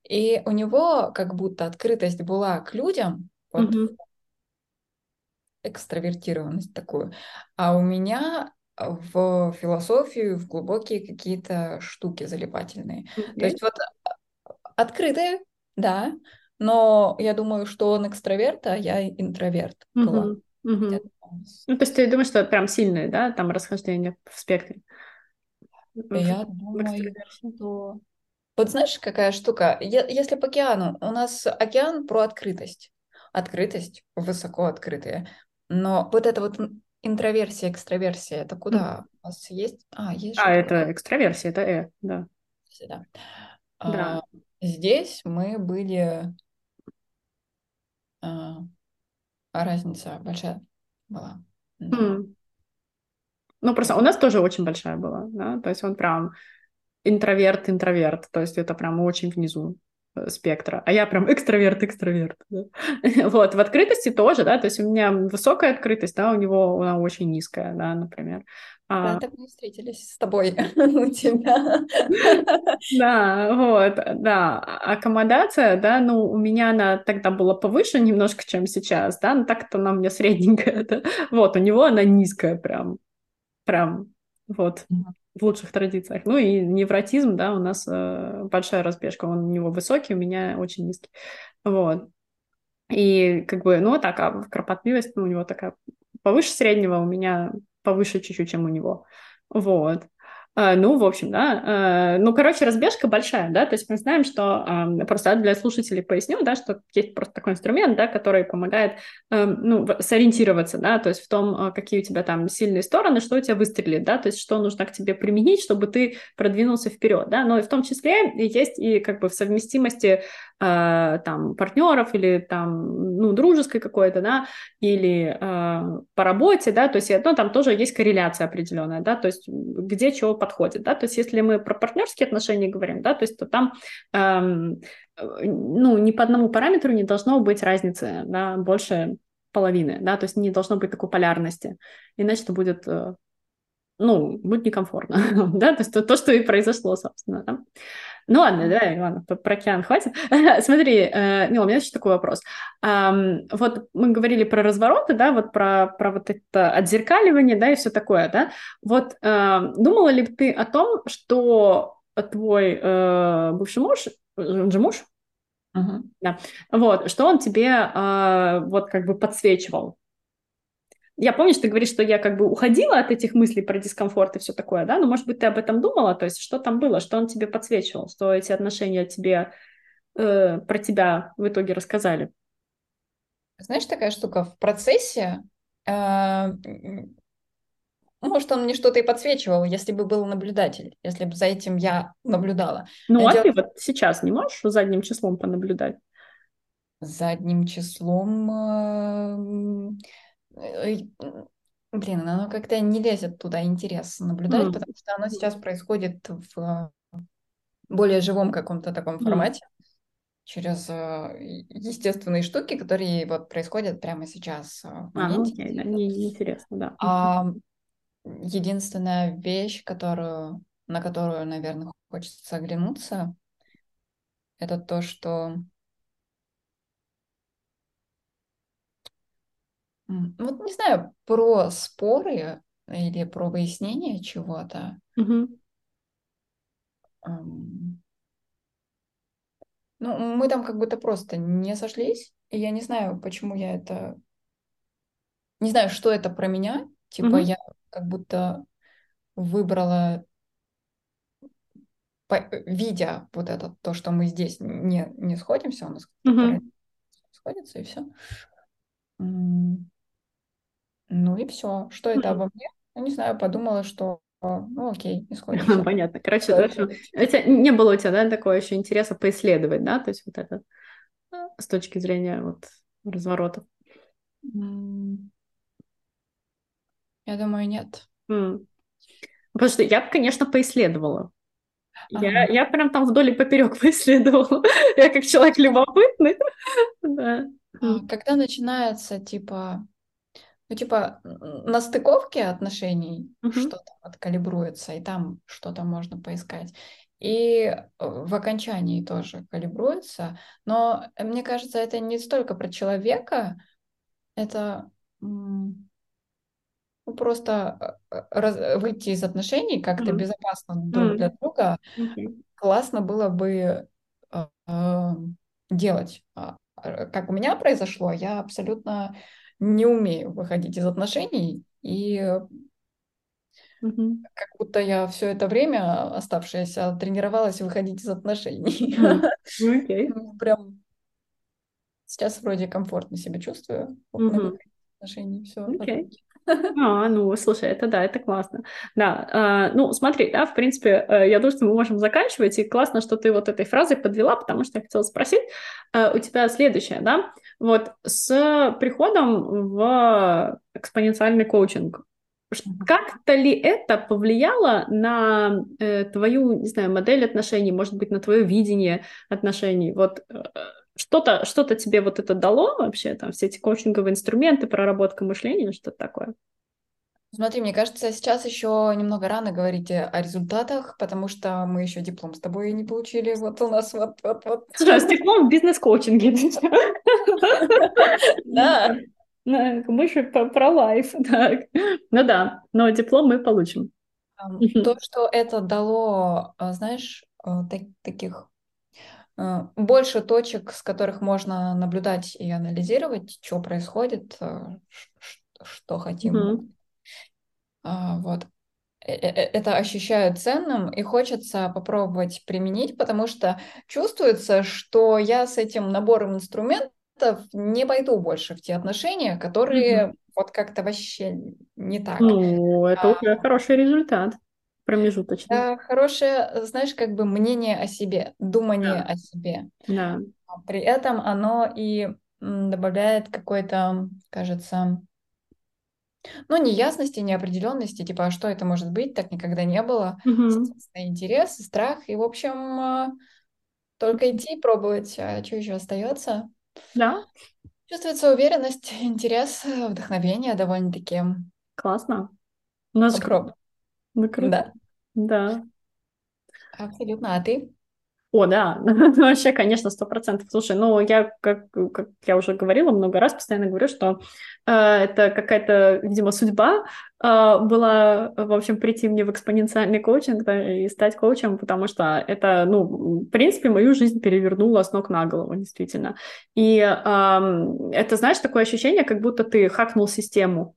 И у него как будто открытость была к людям, вот Мгм. экстравертированность такую, а у меня в философию, в глубокие какие-то штуки залипательные. То Окей. есть вот открытые, да, но я думаю, что он экстраверт, а я интроверт была. Мгм. С- Ну, то есть ты думаешь, что это прям сильные, да, там расхождения в спектре, Я в думаю, что... Вот знаешь, какая штука? Если по океану, у нас океан про открытость. Открытость высоко открытая. Но вот эта вот ин- интроверсия, экстраверсия, это куда? У вас есть? А, есть А, это экстраверсия, это э, да. Да. Да. А, здесь мы были... а, разница большая была. М. Ну, просто у нас тоже очень большая была, да, то есть он прям интроверт-интроверт, то есть это прям очень внизу э, спектра, а я прям экстраверт-экстраверт, да. Вот, в открытости тоже, да, то есть у меня высокая открытость, да, у него она очень низкая, да, например. Да, А, так мы встретились с тобой у тебя. да, вот, да, А аккомодация, да, ну, у меня она тогда была повыше немножко, чем сейчас, да, но так-то она у меня средненькая, да. Вот, у него она низкая прям, прям, вот. В лучших традициях. Ну и невротизм, да, у нас э, большая разбежка, он у него высокий, у меня очень низкий. Вот. И как бы, ну, так, а кропотливость ну, у него такая повыше среднего, у меня повыше чуть-чуть, чем у него. Вот. А, ну, в общем, да. А, ну, короче, разбежка большая, да, то есть мы знаем, что просто для слушателей поясню, да, что есть просто такой инструмент, да, который помогает, ну, сориентироваться, да, то есть в том, а, какие у тебя там сильные стороны, что у тебя выстрелит, да, то есть что нужно к тебе применить, чтобы ты продвинулся вперед, да, но в том числе есть и как бы в совместимости там партнеров или там, ну, дружеской какой-то, да, или по работе, да, то есть, ну, там тоже есть корреляция определенная, да, то есть где чего подходит, да, то есть если мы про партнерские отношения говорим, да, то есть то там, эм, ну, ни по одному параметру не должно быть разницы, да, больше половины, да, то есть не должно быть такой полярности, иначе это будет, э, ну, будет некомфортно, да, то есть то, то, что и произошло, собственно, да. Ну ладно, давай, ладно, про океан хватит. Смотри, э, Мила, у меня еще такой вопрос. Эм, вот мы говорили про развороты, да, вот про, про вот это отзеркаливание, да, и все такое, да. Вот э, думала ли ты о том, что твой э, бывший муж, он же муж, uh-huh. да, вот, что он тебе э, вот как бы подсвечивал я помню, что ты говоришь, что я как бы уходила от этих мыслей про дискомфорт и все такое, да, но, может быть, ты об этом думала, то есть что там было, что он тебе подсвечивал, что эти отношения тебе, э, про тебя в итоге рассказали? Знаешь, такая штука, в процессе, э, может, он мне что-то и подсвечивал, если бы был наблюдатель, если бы за этим я наблюдала. Ну, а Дело... ты вот сейчас не можешь задним числом понаблюдать? Задним числом... Э, Блин, оно как-то не лезет туда интерес наблюдать, mm. потому что оно сейчас происходит в более живом каком-то таком формате, mm. через э, естественные штуки, которые вот происходят прямо сейчас. Э, в а, ну окей, да, не, не интересно, да. А единственная вещь, которую, на которую, наверное, хочется оглянуться, это то, что Вот не знаю, про споры или про выяснение чего-то. Угу. Ну, мы там как будто просто не сошлись, и я не знаю, почему я это... Не знаю, что это про меня. Типа угу. я как будто выбрала, по... видя вот это, то, что мы здесь не, не сходимся, у нас угу. сходится, и все. Ну и все. Что это обо мне? Ну, не знаю, подумала, что ну окей, не сходится. Понятно. Короче, да, это не было у тебя, да, такого еще интереса поисследовать, да, то есть вот это с точки зрения вот разворотов. Я думаю, нет. Mm. Потому что я бы, конечно, поисследовала. Ага. Я, я прям там вдоль и поперек поисследовала. я как человек любопытный. да. А, когда начинается, типа, ну, типа, на стыковке отношений uh-huh. что-то откалибруется, и там что-то можно поискать. И э, в окончании тоже калибруется. Но мне кажется, это не столько про человека, это ну, просто э, раз, выйти из отношений как-то uh-huh. безопасно друг для друга. Uh-huh. Классно было бы э, э, делать. А, как у меня произошло, я абсолютно не умею выходить из отношений, и угу. как будто я все это время оставшееся тренировалась выходить из отношений. Okay. Прям сейчас вроде комфортно себя чувствую. Угу. Отношений, все. Okay. А, ну, слушай, это да, это классно. Да, э, ну, смотри, да, в принципе, э, я думаю, что мы можем заканчивать, и классно, что ты вот этой фразой подвела, потому что я хотела спросить э, у тебя следующее, да, вот с приходом в экспоненциальный коучинг, как-то ли это повлияло на э, твою, не знаю, модель отношений, может быть, на твое видение отношений? Вот э, что-то что тебе вот это дало вообще, там, все эти коучинговые инструменты, проработка мышления, что-то такое? Смотри, мне кажется, сейчас еще немного рано говорить о результатах, потому что мы еще диплом с тобой не получили. Вот у нас вот вот вот. Слушай, с диплом в бизнес-коучинге. Да. Мы же про лайф. Ну да, но диплом мы получим. То, что это дало, а, знаешь, а, так, таких больше точек, с которых можно наблюдать и анализировать, что происходит, что хотим. Mm-hmm. Вот. Э, э, э, это ощущаю ценным и хочется попробовать применить, потому что чувствуется, что я с этим набором инструментов не пойду больше в те отношения, которые mm-hmm. вот как-то вообще не так. Ну, это а, уже хороший результат промежуточный. Да, хорошее, знаешь, как бы мнение о себе, думание да. о себе. Да. При этом оно и добавляет какой-то, кажется, ну, неясности, неопределенности, типа, а что это может быть, так никогда не было. Угу. Интерес, страх, и, в общем, а, только идти и пробовать, а что еще остается? Да. Чувствуется уверенность, интерес, вдохновение довольно-таки. Классно. У нас Попробуй. Ну, круто. Да. Да. Абсолютно. А ты? О, да, ну, вообще, конечно, сто процентов. Слушай, ну, я, как, как я уже говорила много раз, постоянно говорю, что э, это какая-то, видимо, судьба э, была, в общем, прийти мне в экспоненциальный коучинг да, и стать коучем, потому что это, ну, в принципе, мою жизнь перевернуло с ног на голову, действительно. И э, это, знаешь, такое ощущение, как будто ты хакнул систему,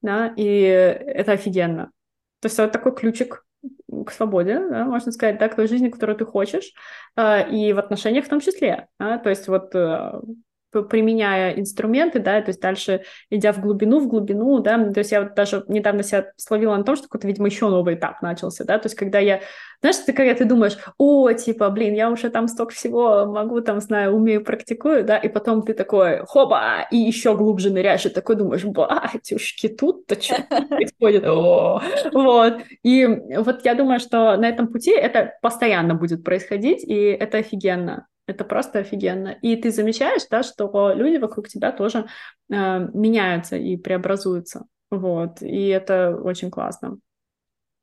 да, и это офигенно. То есть вот такой ключик к свободе, да, можно сказать, да, к той жизни, которую ты хочешь, э, и в отношениях в том числе. Да, то есть вот э, применяя инструменты, да, то есть дальше идя в глубину, в глубину, да, то есть я вот даже недавно себя словила на том, что какой-то, видимо, еще новый этап начался, да, то есть когда я, знаешь, ты когда ты думаешь, о, типа, блин, я уже там столько всего могу, там, знаю, умею, практикую, да, и потом ты такой, хоба, и еще глубже ныряешь, и такой думаешь, батюшки, тут-то что происходит, вот, и вот я думаю, что на этом пути это постоянно будет происходить, и это офигенно, это просто офигенно. И ты замечаешь, да, что люди вокруг тебя тоже э, меняются и преобразуются. Вот. И это очень классно.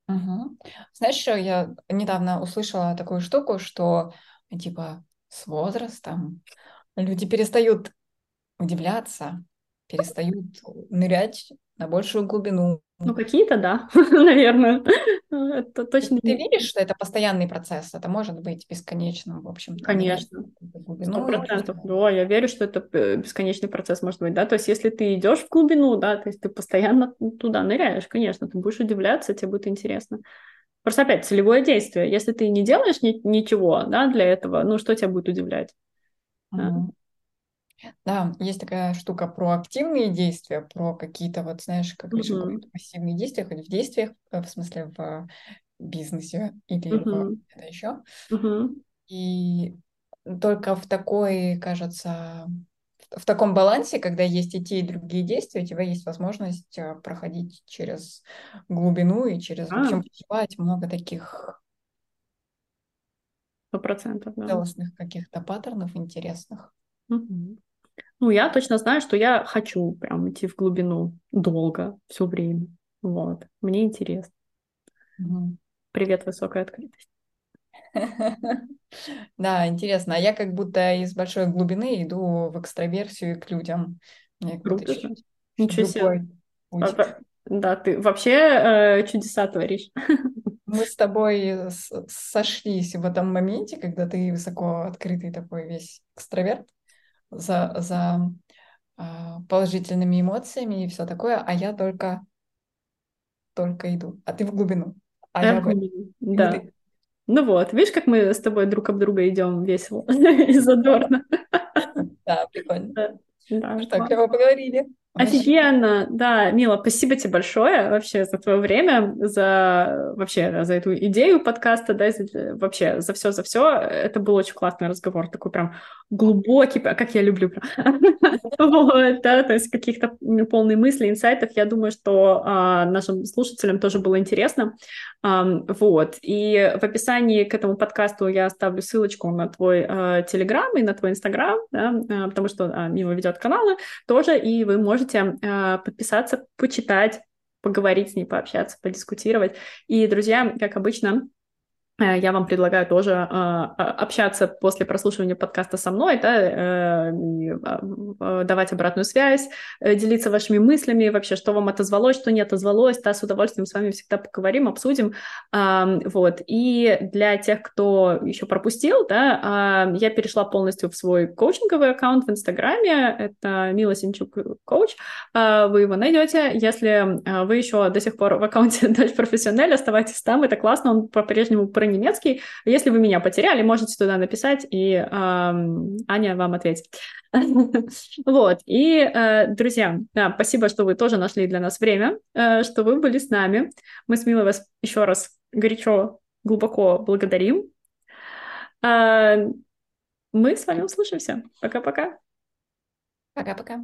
Угу. Знаешь, я недавно услышала такую штуку, что типа с возрастом люди перестают удивляться, перестают нырять на большую глубину. Ну, какие-то, да, наверное. Это точно. Ты веришь, что это постоянный процесс? Это может быть бесконечным, в общем Конечно. Сто процентов. Да, я верю, что это э, бесконечный процесс может быть, да. То есть, если ты идешь в глубину, да, то есть ты постоянно туда ныряешь, конечно, ты будешь удивляться, тебе будет интересно. Просто опять целевое действие. Если ты не делаешь ни- ничего, да, для этого, ну что тебя будет удивлять? Mm-hmm. Да, есть такая штука про активные действия, про какие-то, вот знаешь, как mm-hmm. же пассивные действия, хоть в действиях, э, в смысле в бизнесе или mm-hmm. в это еще. Mm-hmm. И только в такой, кажется, в таком балансе, когда есть и те, и другие действия, у тебя есть возможность э, проходить через глубину и через, а. в общем, проживать много таких процентов, да. целостных каких-то паттернов интересных. Угу. Ну, я точно знаю, что я хочу прям идти в глубину долго, все время. Вот. Мне интересно. Угу. Привет, высокая открытость. Да, интересно. А я как будто из большой глубины иду в экстраверсию к людям. Круто же. Ничего себе. Да, ты вообще э, чудеса творишь. Мы с тобой сошлись в этом моменте, когда ты высоко открытый такой весь экстраверт за, за а, положительными эмоциями и все такое, а я только, только иду, а ты в глубину. А я, я в глубину, да. Ну вот, видишь, как мы с тобой друг об друга идем весело и задорно. Да, прикольно. Да, клево поговорили. Офигенно, да, Мила, спасибо тебе большое вообще за твое время, за вообще за эту идею подкаста, да, за, вообще за все, за все. Это был очень классный разговор, такой прям глубокий, как я люблю, вот, да, то есть каких-то полные мысли, инсайтов. Я думаю, что а, нашим слушателям тоже было интересно, вот. И в описании к этому подкасту я оставлю ссылочку на твой Телеграм и на твой Инстаграм, а, потому что а, Мила ведет каналы тоже, и вы можете можете э, подписаться, почитать, поговорить с ней, пообщаться, подискутировать. И, друзья, как обычно, я вам предлагаю тоже э, общаться после прослушивания подкаста со мной, да, э, давать обратную связь, делиться вашими мыслями, вообще, что вам отозвалось, что не отозвалось, да, с удовольствием с вами всегда поговорим, обсудим, вот. И для тех, кто еще пропустил, да, я перешла полностью в свой коучинговый аккаунт в Инстаграме, это Мила Синчук коуч, вы его найдете, если вы еще до сих пор в аккаунте Дочь Профессиональ, оставайтесь там, это классно, он по-прежнему про немецкий. Если вы меня потеряли, можете туда написать, и э, Аня вам ответит. Вот, и, э, друзья, спасибо, что вы тоже нашли для нас время, э, что вы были с нами. Мы с Милой вас еще раз горячо, глубоко благодарим. Э, мы с вами услышимся. Пока-пока. Пока-пока.